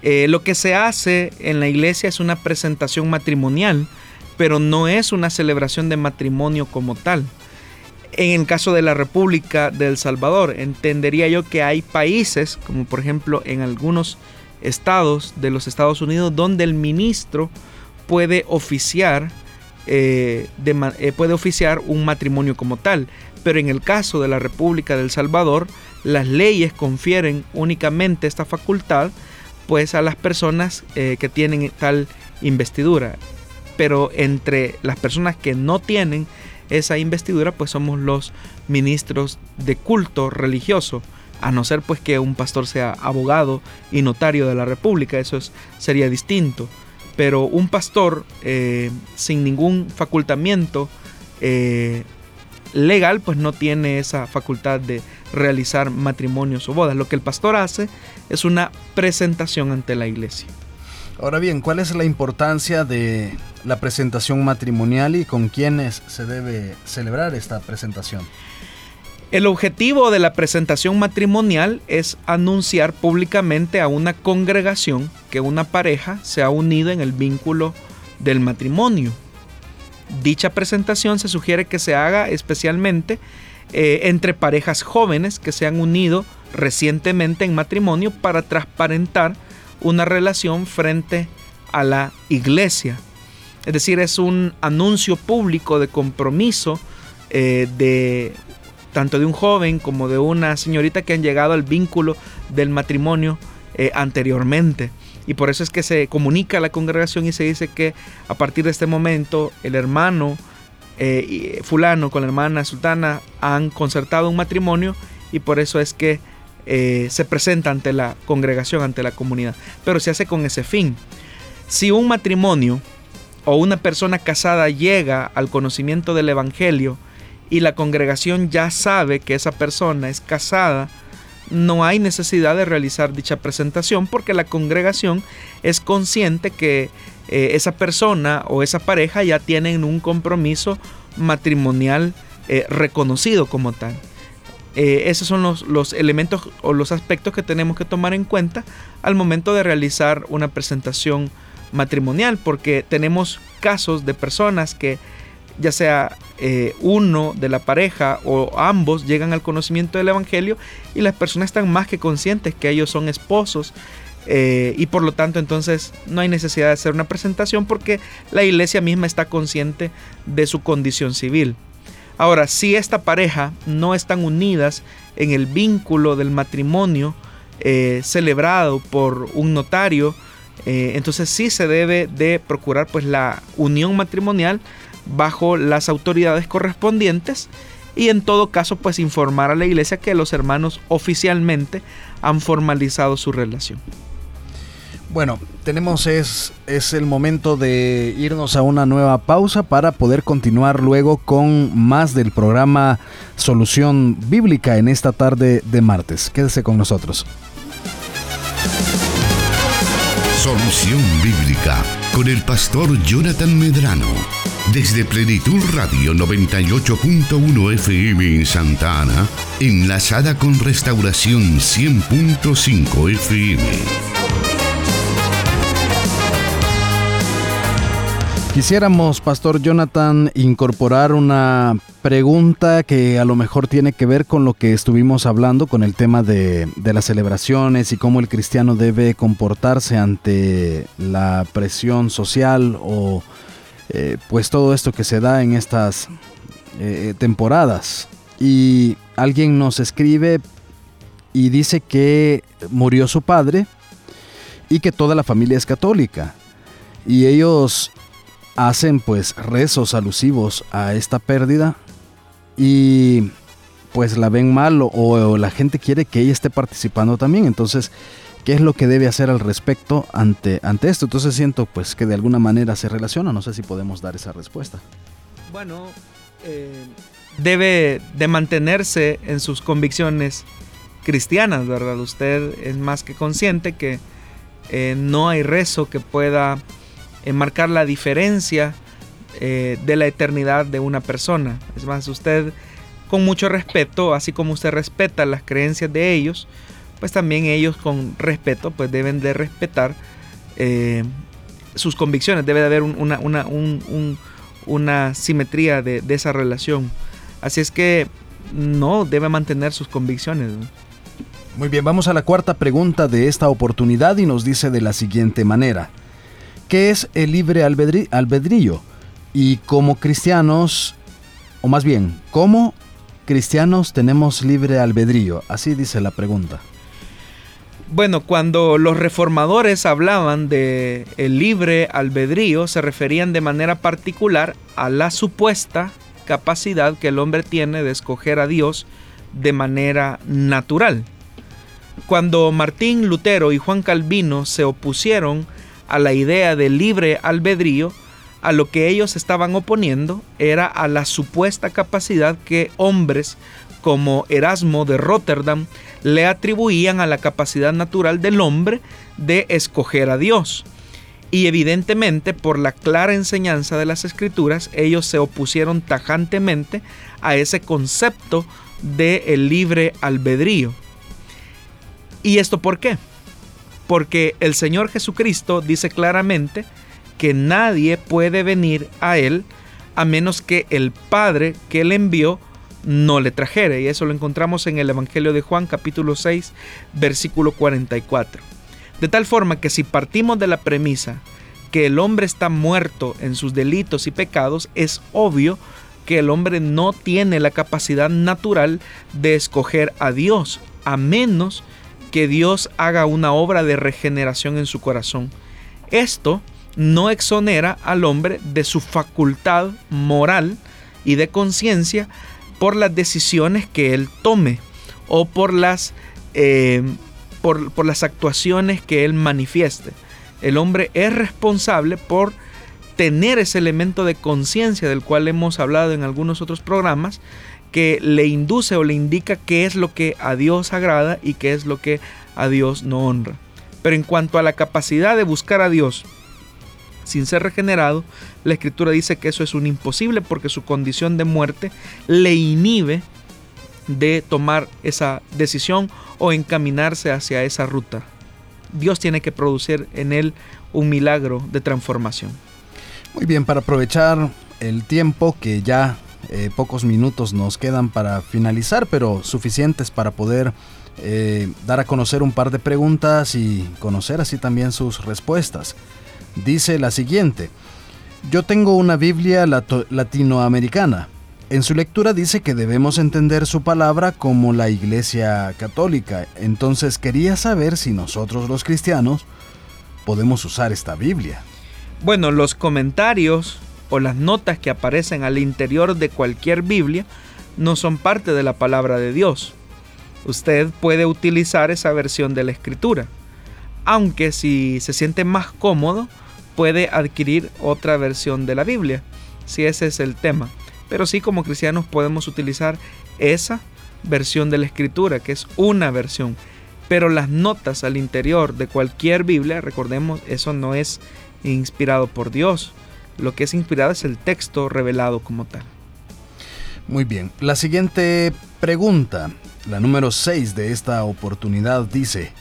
Eh, lo que se hace en la iglesia es una presentación matrimonial, pero no es una celebración de matrimonio como tal. En el caso de la República de El Salvador, entendería yo que hay países, como por ejemplo en algunos estados de los Estados Unidos, donde el ministro puede oficiar, eh, eh, puede oficiar un matrimonio como tal. Pero en el caso de la República de El Salvador, las leyes confieren únicamente esta facultad pues a las personas eh, que tienen tal investidura. Pero entre las personas que no tienen esa investidura, pues somos los ministros de culto religioso, a no ser pues que un pastor sea abogado y notario de la República, eso sería distinto. Pero un pastor eh, sin ningún facultamiento eh, legal, pues no tiene esa facultad de realizar matrimonios o bodas. Lo que el pastor hace es una presentación ante la iglesia. Ahora bien, ¿cuál es la importancia de la presentación matrimonial y con quiénes se debe celebrar esta presentación? El objetivo de la presentación matrimonial es anunciar públicamente a una congregación que una pareja se ha unido en el vínculo del matrimonio. Dicha presentación se sugiere que se haga especialmente eh, entre parejas jóvenes que se han unido recientemente en matrimonio para transparentar una relación frente a la iglesia. Es decir, es un anuncio público de compromiso eh, de tanto de un joven como de una señorita que han llegado al vínculo del matrimonio eh, anteriormente. Y por eso es que se comunica a la congregación y se dice que a partir de este momento el hermano eh, fulano con la hermana sultana han concertado un matrimonio y por eso es que eh, se presenta ante la congregación, ante la comunidad. Pero se hace con ese fin. Si un matrimonio o una persona casada llega al conocimiento del Evangelio y la congregación ya sabe que esa persona es casada, no hay necesidad de realizar dicha presentación porque la congregación es consciente que eh, esa persona o esa pareja ya tienen un compromiso matrimonial eh, reconocido como tal. Eh, esos son los, elementos o los aspectos que tenemos que tomar en cuenta al momento de realizar una presentación matrimonial porque tenemos casos de personas que ya sea eh, uno de la pareja o ambos llegan al conocimiento del Evangelio y las personas están más que conscientes que ellos son esposos eh, y por lo tanto entonces no hay necesidad de hacer una presentación porque la iglesia misma está consciente de su condición civil. Ahora, si esta pareja no están unidas en el vínculo del matrimonio eh, celebrado por un notario, entonces sí se debe de procurar pues la unión matrimonial bajo las autoridades correspondientes y en todo caso pues informar a la iglesia que los hermanos oficialmente han formalizado su relación. Bueno, tenemos es, es el momento de irnos a una nueva pausa para poder continuar luego con más del programa Solución Bíblica en esta tarde de martes. Quédese con nosotros. Solución Bíblica con el pastor Jonathan Medrano desde Plenitud Radio 98.1 FM en Santa Ana, enlazada con Restauración 100.5 FM. Quisiéramos, Pastor Jonathan, incorporar una pregunta que a lo mejor tiene que ver con lo que estuvimos hablando, con el tema de, de, las celebraciones y cómo el cristiano debe comportarse ante la presión social o eh, pues todo esto que se da en estas eh, temporadas. Y alguien nos escribe y dice que murió su padre y que toda la familia es católica. Y ellos hacen pues rezos alusivos a esta pérdida y pues la ven mal o, la gente quiere que ella esté participando también. Entonces qué es lo que debe hacer al respecto ante, ante esto. Entonces siento pues que de alguna manera se relaciona, no sé si podemos dar esa respuesta. Bueno, eh, debe de mantenerse en sus convicciones cristianas, ¿verdad? Usted es más que consciente que eh, no hay rezo que pueda eh, marcar la diferencia de la eternidad de una persona. Es más, usted con mucho respeto, así como usted respeta las creencias de ellos, pues también ellos con respeto pues deben de respetar eh, sus convicciones, debe de haber una, una, simetría de, esa relación. Así es que no debe mantener sus convicciones. Muy bien, vamos a la cuarta pregunta de esta oportunidad y nos dice de la siguiente manera. ¿Qué es el libre albedrío? Y como cristianos, o más bien, ¿cómo cristianos tenemos libre albedrío? Así dice la pregunta. Bueno, cuando los reformadores hablaban de el libre albedrío, se referían de manera particular a la supuesta capacidad que el hombre tiene de escoger a Dios de manera natural. Cuando Martín Lutero y Juan Calvino se opusieron a la idea de libre albedrío, a lo que ellos estaban oponiendo era a la supuesta capacidad que hombres como Erasmo de Rotterdam le atribuían a la capacidad natural del hombre de escoger a Dios. Y evidentemente por la clara enseñanza de las escrituras, ellos se opusieron tajantemente a ese concepto de el libre albedrío. ¿Y esto por qué? Porque el Señor Jesucristo dice claramente que nadie puede venir a Él a menos que el Padre que le envió no le trajere. Y eso lo encontramos en el Evangelio de Juan capítulo 6 versículo 44. De tal forma que si partimos de la premisa que el hombre está muerto en sus delitos y pecados, es obvio que el hombre no tiene la capacidad natural de escoger a Dios, a menos que Dios haga una obra de regeneración en su corazón. Esto no exonera al hombre de su facultad moral y de conciencia por las decisiones que él tome o por las, eh, por las actuaciones que él manifieste. El hombre es responsable por tener ese elemento de conciencia del cual hemos hablado en algunos otros programas que le induce o le indica qué es lo que a Dios agrada y qué es lo que a Dios no honra. Pero en cuanto a la capacidad de buscar a Dios sin ser regenerado, la escritura dice que eso es un imposible porque su condición de muerte le inhibe de tomar esa decisión o encaminarse hacia esa ruta. Dios tiene que producir en él un milagro de transformación. Muy bien, para aprovechar el tiempo que ya eh, pocos minutos nos quedan para finalizar, pero suficientes para poder eh, dar a conocer un par de preguntas y conocer así también sus respuestas dice la siguiente. Yo tengo una Biblia latinoamericana. En su lectura dice que debemos entender su palabra como la Iglesia Católica. Entonces quería saber si nosotros los cristianos podemos usar esta Biblia. Bueno, los comentarios o las notas que aparecen al interior de cualquier Biblia no son parte de la palabra de Dios. Usted puede utilizar esa versión de la escritura. Aunque si se siente más cómodo, puede adquirir otra versión de la Biblia, si ese es el tema. Pero sí como cristianos podemos utilizar esa versión de la escritura, que es una versión. Pero las notas al interior de cualquier Biblia, recordemos, eso no es inspirado por Dios. Lo que es inspirado es el texto revelado como tal. Muy bien, la siguiente pregunta, la número 6 de esta oportunidad dice,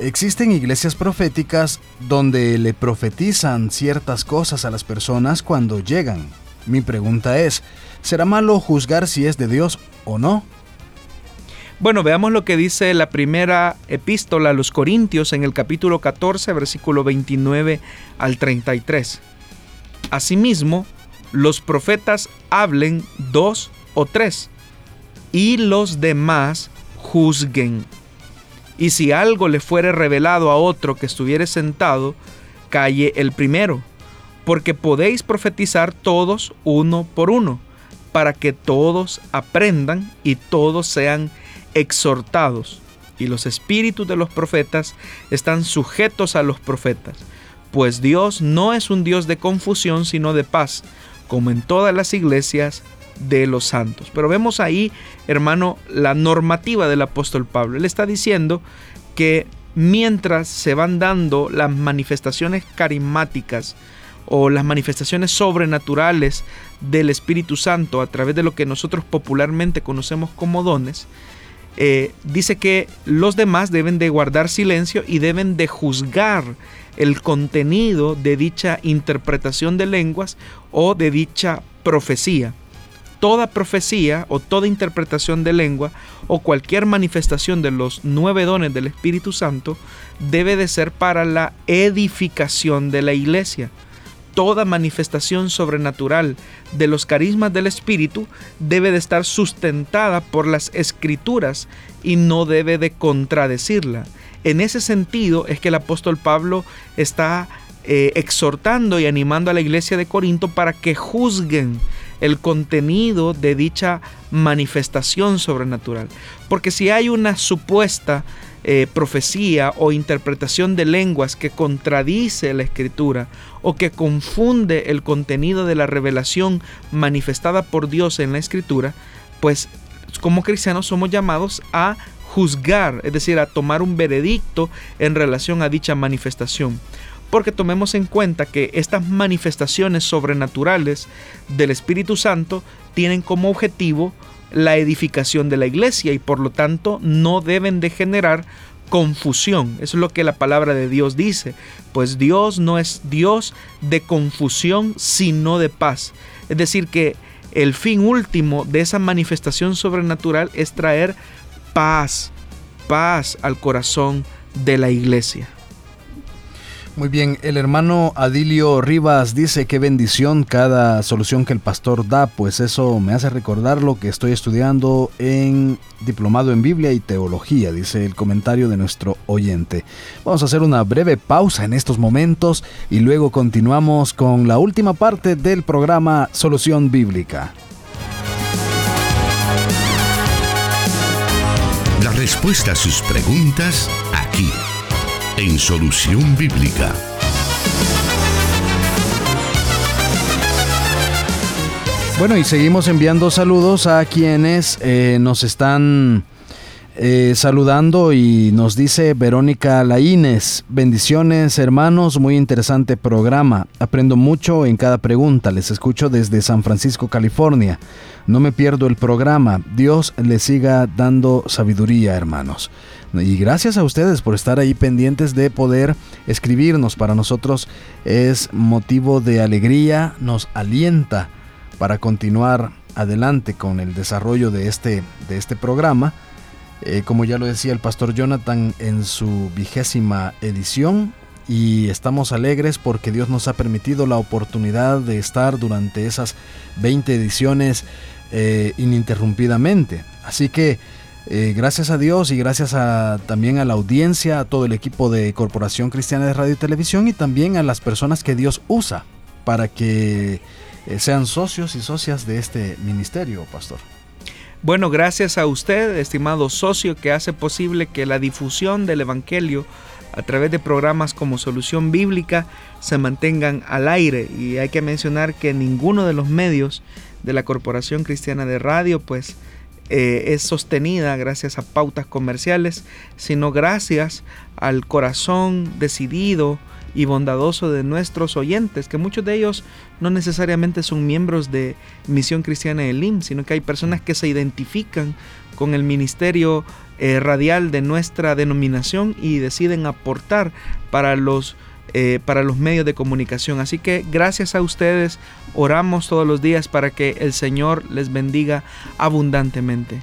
Existen iglesias proféticas donde le profetizan ciertas cosas a las personas cuando llegan. Mi pregunta es, ¿será malo juzgar si es de Dios o no? Bueno, veamos lo que dice la primera epístola a los Corintios en el capítulo 14, versículo 29 al 33. Asimismo, los profetas hablen dos o tres, y los demás juzguen y si algo le fuere revelado a otro que estuviere sentado, calle el primero, porque podéis profetizar todos uno por uno, para que todos aprendan y todos sean exhortados. Y los espíritus de los profetas están sujetos a los profetas, pues Dios no es un Dios de confusión, sino de paz, como en todas las iglesias de los santos. Pero vemos ahí, hermano, la normativa del apóstol Pablo. Él está diciendo que mientras se van dando las manifestaciones carismáticas o las manifestaciones sobrenaturales del Espíritu Santo a través de lo que nosotros popularmente conocemos como dones, eh, dice que los demás deben de guardar silencio y deben de juzgar el contenido de dicha interpretación de lenguas o de dicha profecía. Toda profecía o toda interpretación de lengua o cualquier manifestación de los nueve dones del Espíritu Santo debe de ser para la edificación de la iglesia toda manifestación sobrenatural de los carismas del Espíritu debe de estar sustentada por las escrituras y no debe de contradecirla. En ese sentido es que el apóstol Pablo está eh, exhortando y animando a la iglesia de Corinto para que juzguen el contenido de dicha manifestación sobrenatural. Porque si hay una supuesta eh, profecía o interpretación de lenguas que contradice la escritura o que confunde el contenido de la revelación manifestada por Dios en la escritura, pues como cristianos somos llamados a juzgar, es decir, a tomar un veredicto en relación a dicha manifestación. Porque tomemos en cuenta que estas manifestaciones sobrenaturales del Espíritu Santo tienen como objetivo la edificación de la iglesia y por lo tanto no deben de generar confusión. Es lo que la palabra de Dios dice. Pues Dios no es Dios de confusión, sino de paz. Es decir, que el fin último de esa manifestación sobrenatural es traer paz, paz al corazón de la iglesia. Muy bien, el hermano Adilio Rivas dice qué bendición cada solución que el pastor da, pues eso me hace recordar lo que estoy estudiando en Diplomado en Biblia y Teología, dice el comentario de nuestro oyente. Vamos a hacer una breve pausa en estos momentos y luego continuamos con la última parte del programa Solución Bíblica. Respuesta a sus preguntas aquí en Solución Bíblica. Bueno, y seguimos enviando saludos a quienes eh, nos están eh, saludando y nos dice Verónica Laínez, bendiciones hermanos, muy interesante programa, aprendo mucho en cada pregunta, les escucho desde San Francisco, California, no me pierdo el programa, Dios les siga dando sabiduría hermanos. Y gracias a ustedes por estar ahí pendientes de poder escribirnos. Para nosotros es motivo de alegría, nos alienta para continuar adelante con el desarrollo de este, de este programa. Eh, como ya lo decía el pastor Jonathan en su vigésima edición, y estamos alegres porque Dios nos ha permitido la oportunidad de estar durante esas 20 ediciones eh, ininterrumpidamente. Así que eh, gracias a Dios y gracias también a la audiencia, a todo el equipo de Corporación Cristiana de Radio y Televisión y también a las personas que Dios usa para que sean socios y socias de este ministerio, pastor. Bueno, gracias a usted, estimado socio, que hace posible que la difusión del Evangelio a través de programas como Solución Bíblica se mantengan al aire. Y hay que mencionar que ninguno de los medios de la Corporación Cristiana de Radio, pues, eh, es sostenida gracias a pautas comerciales, sino gracias al corazón decidido y bondadoso de nuestros oyentes, que muchos de ellos no necesariamente son miembros de Misión Cristiana del LIM, sino que hay personas que se identifican con el ministerio eh, radial de nuestra denominación y deciden aportar para los eh, para los medios de comunicación. Así que gracias a ustedes, oramos todos los días para que el Señor les bendiga abundantemente.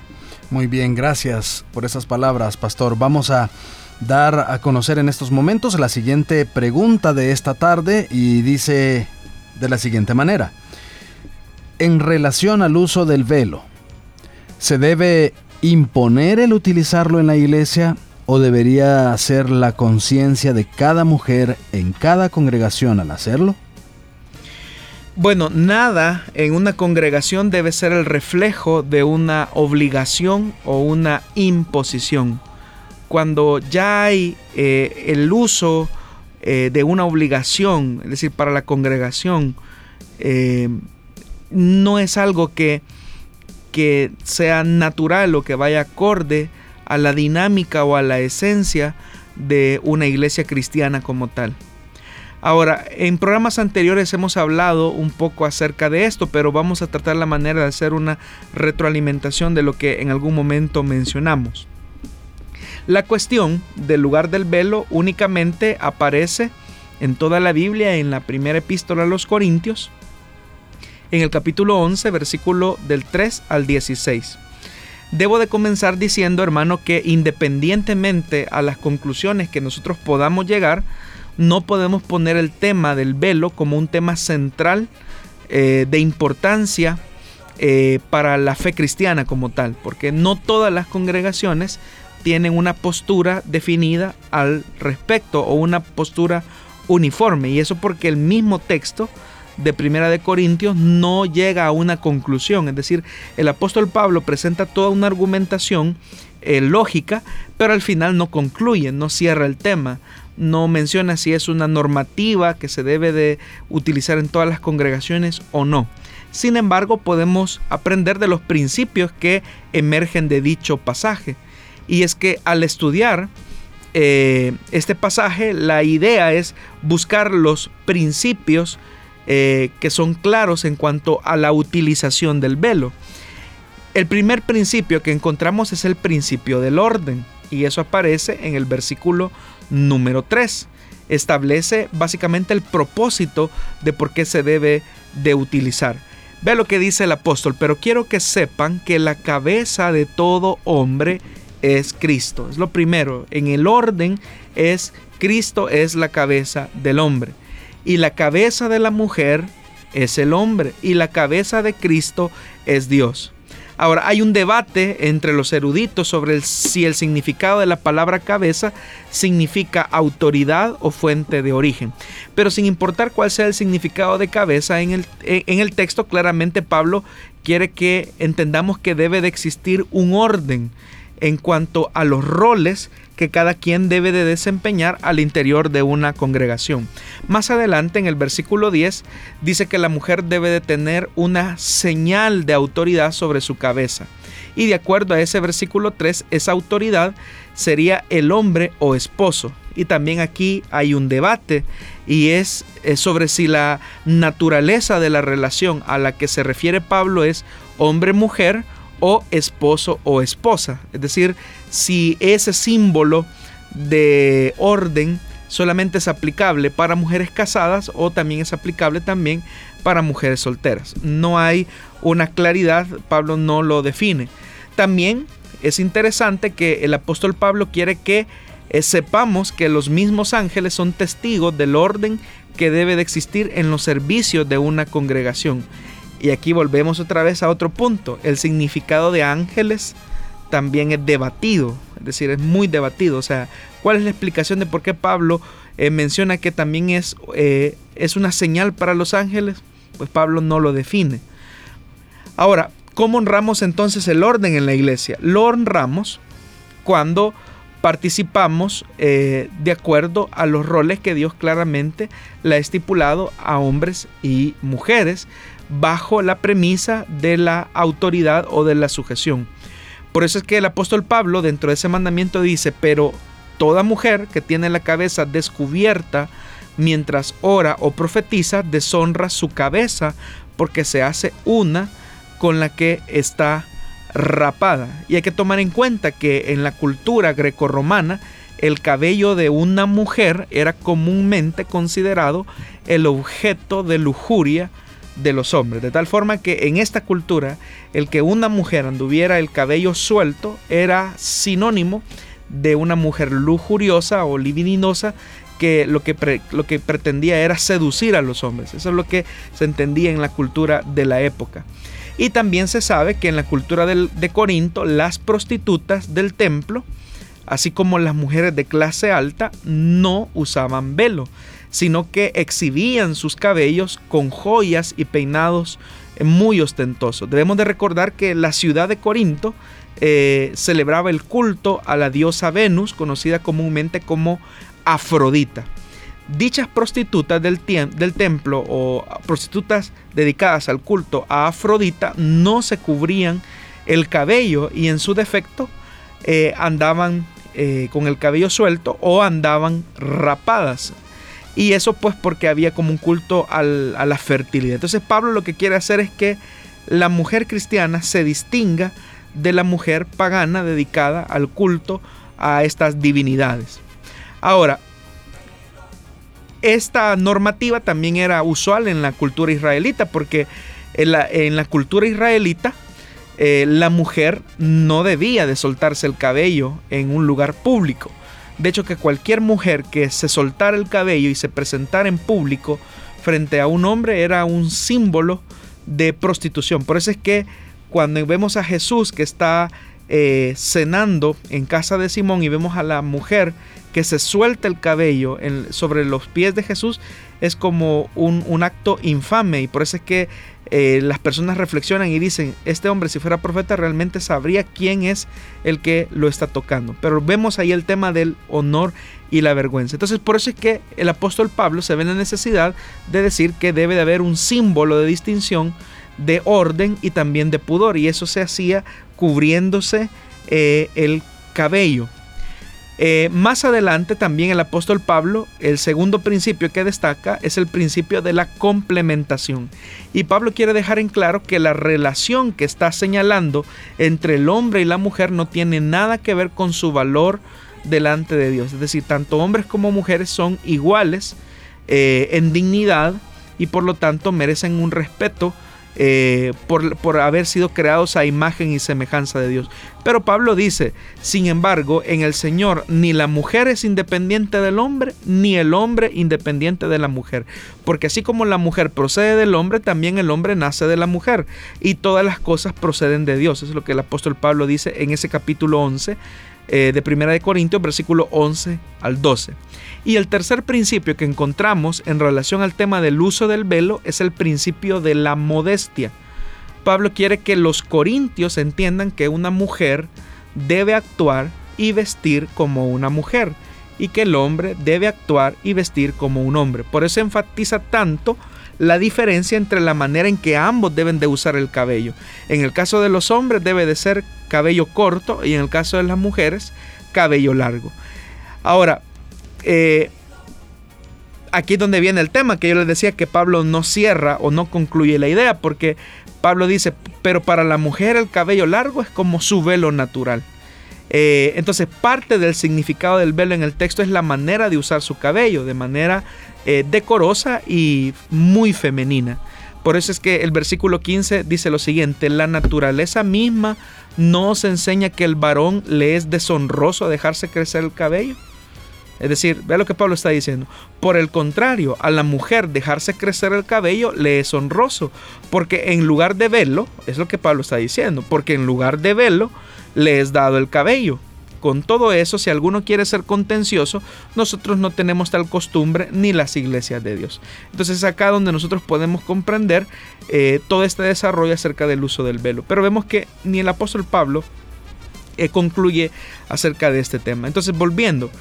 Muy bien, gracias por esas palabras, pastor. Vamos a dar a conocer en estos momentos la siguiente pregunta de esta tarde y dice de la siguiente manera. En relación al uso del velo, ¿se debe imponer el utilizarlo en la iglesia o debería ser la conciencia de cada mujer en cada congregación al hacerlo? Bueno, nada en una congregación debe ser el reflejo de una obligación o una imposición. Cuando ya hay eh, el uso eh, de una obligación, es decir, para la congregación, eh, no es algo que, que sea natural o que vaya acorde a la dinámica o a la esencia de una iglesia cristiana como tal. Ahora, en programas anteriores hemos hablado un poco acerca de esto, pero vamos a tratar la manera de hacer una retroalimentación de lo que en algún momento mencionamos. La cuestión del lugar del velo únicamente aparece en toda la Biblia en la primera epístola a los Corintios, en el capítulo 11, versículo del 3 al 16. Debo de comenzar diciendo, hermano, que independientemente a las conclusiones que nosotros podamos llegar, no podemos poner el tema del velo como un tema central eh, de importancia eh, para la fe cristiana como tal, porque no todas las congregaciones tienen una postura definida al respecto o una postura uniforme, y eso porque el mismo texto de Primera de Corintios no llega a una conclusión, es decir, el apóstol Pablo presenta toda una argumentación eh, lógica, pero al final no concluye, no cierra el tema, no menciona si es una normativa que se debe de utilizar en todas las congregaciones o no. Sin embargo, podemos aprender de los principios que emergen de dicho pasaje. Y es que al estudiar eh, este pasaje, la idea es buscar los principios eh, que son claros en cuanto a la utilización del velo. El primer principio que encontramos es el principio del orden, y eso aparece en el versículo número 3. Establece básicamente el propósito de por qué se debe de utilizar. Ve lo que dice el apóstol, pero quiero que sepan que la cabeza de todo hombre es Cristo. Es lo primero. En el orden es Cristo es la cabeza del hombre. Y la cabeza de la mujer es el hombre. Y la cabeza de Cristo es Dios. Ahora, hay un debate entre los eruditos sobre si el significado de la palabra cabeza significa autoridad o fuente de origen. Pero sin importar cuál sea el significado de cabeza, en el, en el texto claramente Pablo quiere que entendamos que debe de existir un orden en cuanto a los roles que cada quien debe de desempeñar al interior de una congregación. Más adelante en el versículo 10 dice que la mujer debe de tener una señal de autoridad sobre su cabeza. Y de acuerdo a ese versículo 3, esa autoridad sería el hombre o esposo. Y también aquí hay un debate y es, sobre si la naturaleza de la relación a la que se refiere Pablo es hombre-mujer o esposo o esposa. Es decir, si ese símbolo de orden solamente es aplicable para mujeres casadas o también es aplicable también para mujeres solteras. No hay una claridad, Pablo no lo define. También es interesante que el apóstol Pablo quiere que eh, sepamos que los mismos ángeles son testigos del orden que debe de existir en los servicios de una congregación. Y aquí volvemos otra vez a otro punto. El significado de ángeles también es debatido, es decir, es muy debatido. O sea, ¿cuál es la explicación de por qué Pablo eh, menciona que también es, eh, es una señal para los ángeles? Pues Pablo no lo define. Ahora, ¿cómo honramos entonces el orden en la iglesia? Lo honramos cuando participamos eh, de acuerdo a los roles que Dios claramente le ha estipulado a hombres y mujeres bajo la premisa de la autoridad o de la sujeción. Por eso es que el apóstol Pablo dentro de ese mandamiento dice, pero toda mujer que tiene la cabeza descubierta mientras ora o profetiza, deshonra su cabeza porque se hace una con la que está rapada. Y hay que tomar en cuenta que en la cultura grecorromana el cabello de una mujer era comúnmente considerado el objeto de lujuria de los hombres. De tal forma que en esta cultura el que una mujer anduviera el cabello suelto era sinónimo de una mujer lujuriosa o libidinosa que lo que, lo que pretendía era seducir a los hombres. Eso es lo que se entendía en la cultura de la época. Y también se sabe que en la cultura de Corinto las prostitutas del templo, así como las mujeres de clase alta, no usaban velo sino que exhibían sus cabellos con joyas y peinados muy ostentosos. Debemos de recordar que la ciudad de Corinto eh, celebraba el culto a la diosa Venus, conocida comúnmente como Afrodita. Dichas prostitutas del, del, templo o prostitutas dedicadas al culto a Afrodita no se cubrían el cabello y en su defecto eh, andaban eh, con el cabello suelto o andaban rapadas. Y eso pues porque había como un culto a la fertilidad. Entonces Pablo lo que quiere hacer es que la mujer cristiana se distinga de la mujer pagana dedicada al culto a estas divinidades. Ahora, esta normativa también era usual en la cultura israelita porque en la, cultura israelita eh, la mujer no debía de soltarse el cabello en un lugar público. De hecho, que cualquier mujer que se soltara el cabello y se presentara en público frente a un hombre era un símbolo de prostitución. Por eso es que cuando vemos a Jesús que está eh, cenando en casa de Simón y vemos a la mujer que se suelta el cabello sobre los pies de Jesús, es como un, acto infame y por eso es que eh, las personas reflexionan y dicen, este hombre si fuera profeta realmente sabría quién es el que lo está tocando. Pero vemos ahí el tema del honor y la vergüenza. Entonces por eso es que el apóstol Pablo se ve en la necesidad de decir que debe de haber un símbolo de distinción, de orden y también de pudor. Y eso se hacía cubriéndose eh, el cabello. Eh, más adelante también el apóstol Pablo, el segundo principio que destaca es el principio de la complementación. Y Pablo quiere dejar en claro que la relación que está señalando entre el hombre y la mujer no tiene nada que ver con su valor delante de Dios. Es decir, tanto hombres como mujeres son iguales eh, en dignidad y por lo tanto merecen un respeto eh, por, haber sido creados a imagen y semejanza de Dios. Pero Pablo dice, sin embargo, en el Señor ni la mujer es independiente del hombre, ni el hombre independiente de la mujer. Porque así como la mujer procede del hombre, también el hombre nace de la mujer. Y todas las cosas proceden de Dios. es lo que el apóstol Pablo dice en ese capítulo 11 eh, de Primera de Corintios, versículo 11 al 12. Y el tercer principio que encontramos en relación al tema del uso del velo es el principio de la modestia. Pablo quiere que los corintios entiendan que una mujer debe actuar y vestir como una mujer y que el hombre debe actuar y vestir como un hombre. Por eso enfatiza tanto la diferencia entre la manera en que ambos deben de usar el cabello. En el caso de los hombres debe de ser cabello corto y en el caso de las mujeres cabello largo. Ahora, eh, aquí es donde viene el tema, que yo les decía que Pablo no cierra o no concluye la idea, porque Pablo dice, pero para la mujer el cabello largo es como su velo natural. Eh, entonces parte del significado del velo en el texto es la manera de usar su cabello, de manera eh, decorosa y muy femenina. Por eso es que el versículo 15 dice lo siguiente, la naturaleza misma no se enseña que el varón le es deshonroso dejarse crecer el cabello. Es decir, vea lo que Pablo está diciendo. Por el contrario, a la mujer dejarse crecer el cabello le es honroso, porque en lugar de verlo, es lo que Pablo está diciendo, porque en lugar de verlo, le es dado el cabello. Con todo eso, si alguno quiere ser contencioso, nosotros no tenemos tal costumbre ni las iglesias de Dios. Entonces es acá donde nosotros podemos comprender eh, todo este desarrollo acerca del uso del velo. Pero vemos que ni el apóstol Pablo eh, concluye acerca de este tema. Entonces volviendo,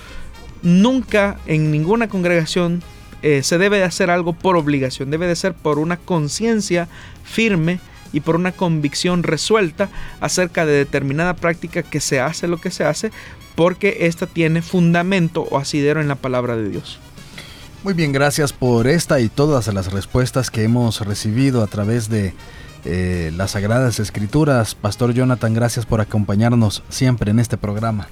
nunca en ninguna congregación eh, se debe de hacer algo por obligación, debe de ser por una conciencia firme y por una convicción resuelta acerca de determinada práctica que se hace lo que se hace porque ésta tiene fundamento o asidero en la palabra de Dios. Muy bien, gracias por esta y todas las respuestas que hemos recibido a través de eh, las Sagradas Escrituras. Pastor Jonathan, gracias por acompañarnos siempre en este programa.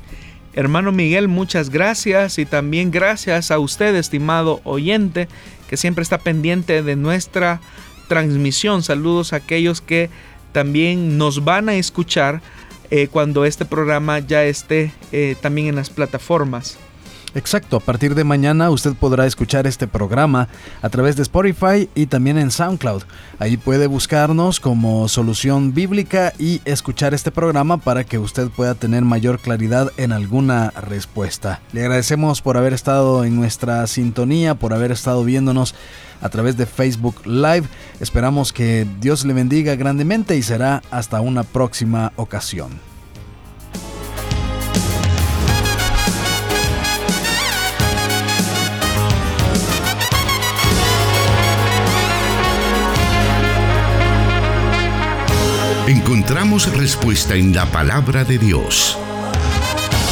Hermano Miguel, muchas gracias y también gracias a usted, estimado oyente, que siempre está pendiente de nuestra transmisión. Saludos a aquellos que también nos van a escuchar eh, cuando este programa ya esté eh, también en las plataformas. Exacto, a partir de mañana usted podrá escuchar este programa a través de Spotify y también en SoundCloud. Ahí puede buscarnos como solución bíblica y escuchar este programa para que usted pueda tener mayor claridad en alguna respuesta. Le agradecemos por haber estado en nuestra sintonía, por haber estado viéndonos a través de Facebook Live. Esperamos que Dios le bendiga grandemente y será hasta una próxima ocasión. Encontramos respuesta en la palabra de Dios.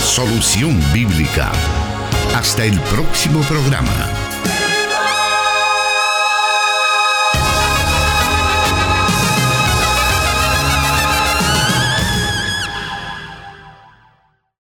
Solución bíblica. Hasta el próximo programa.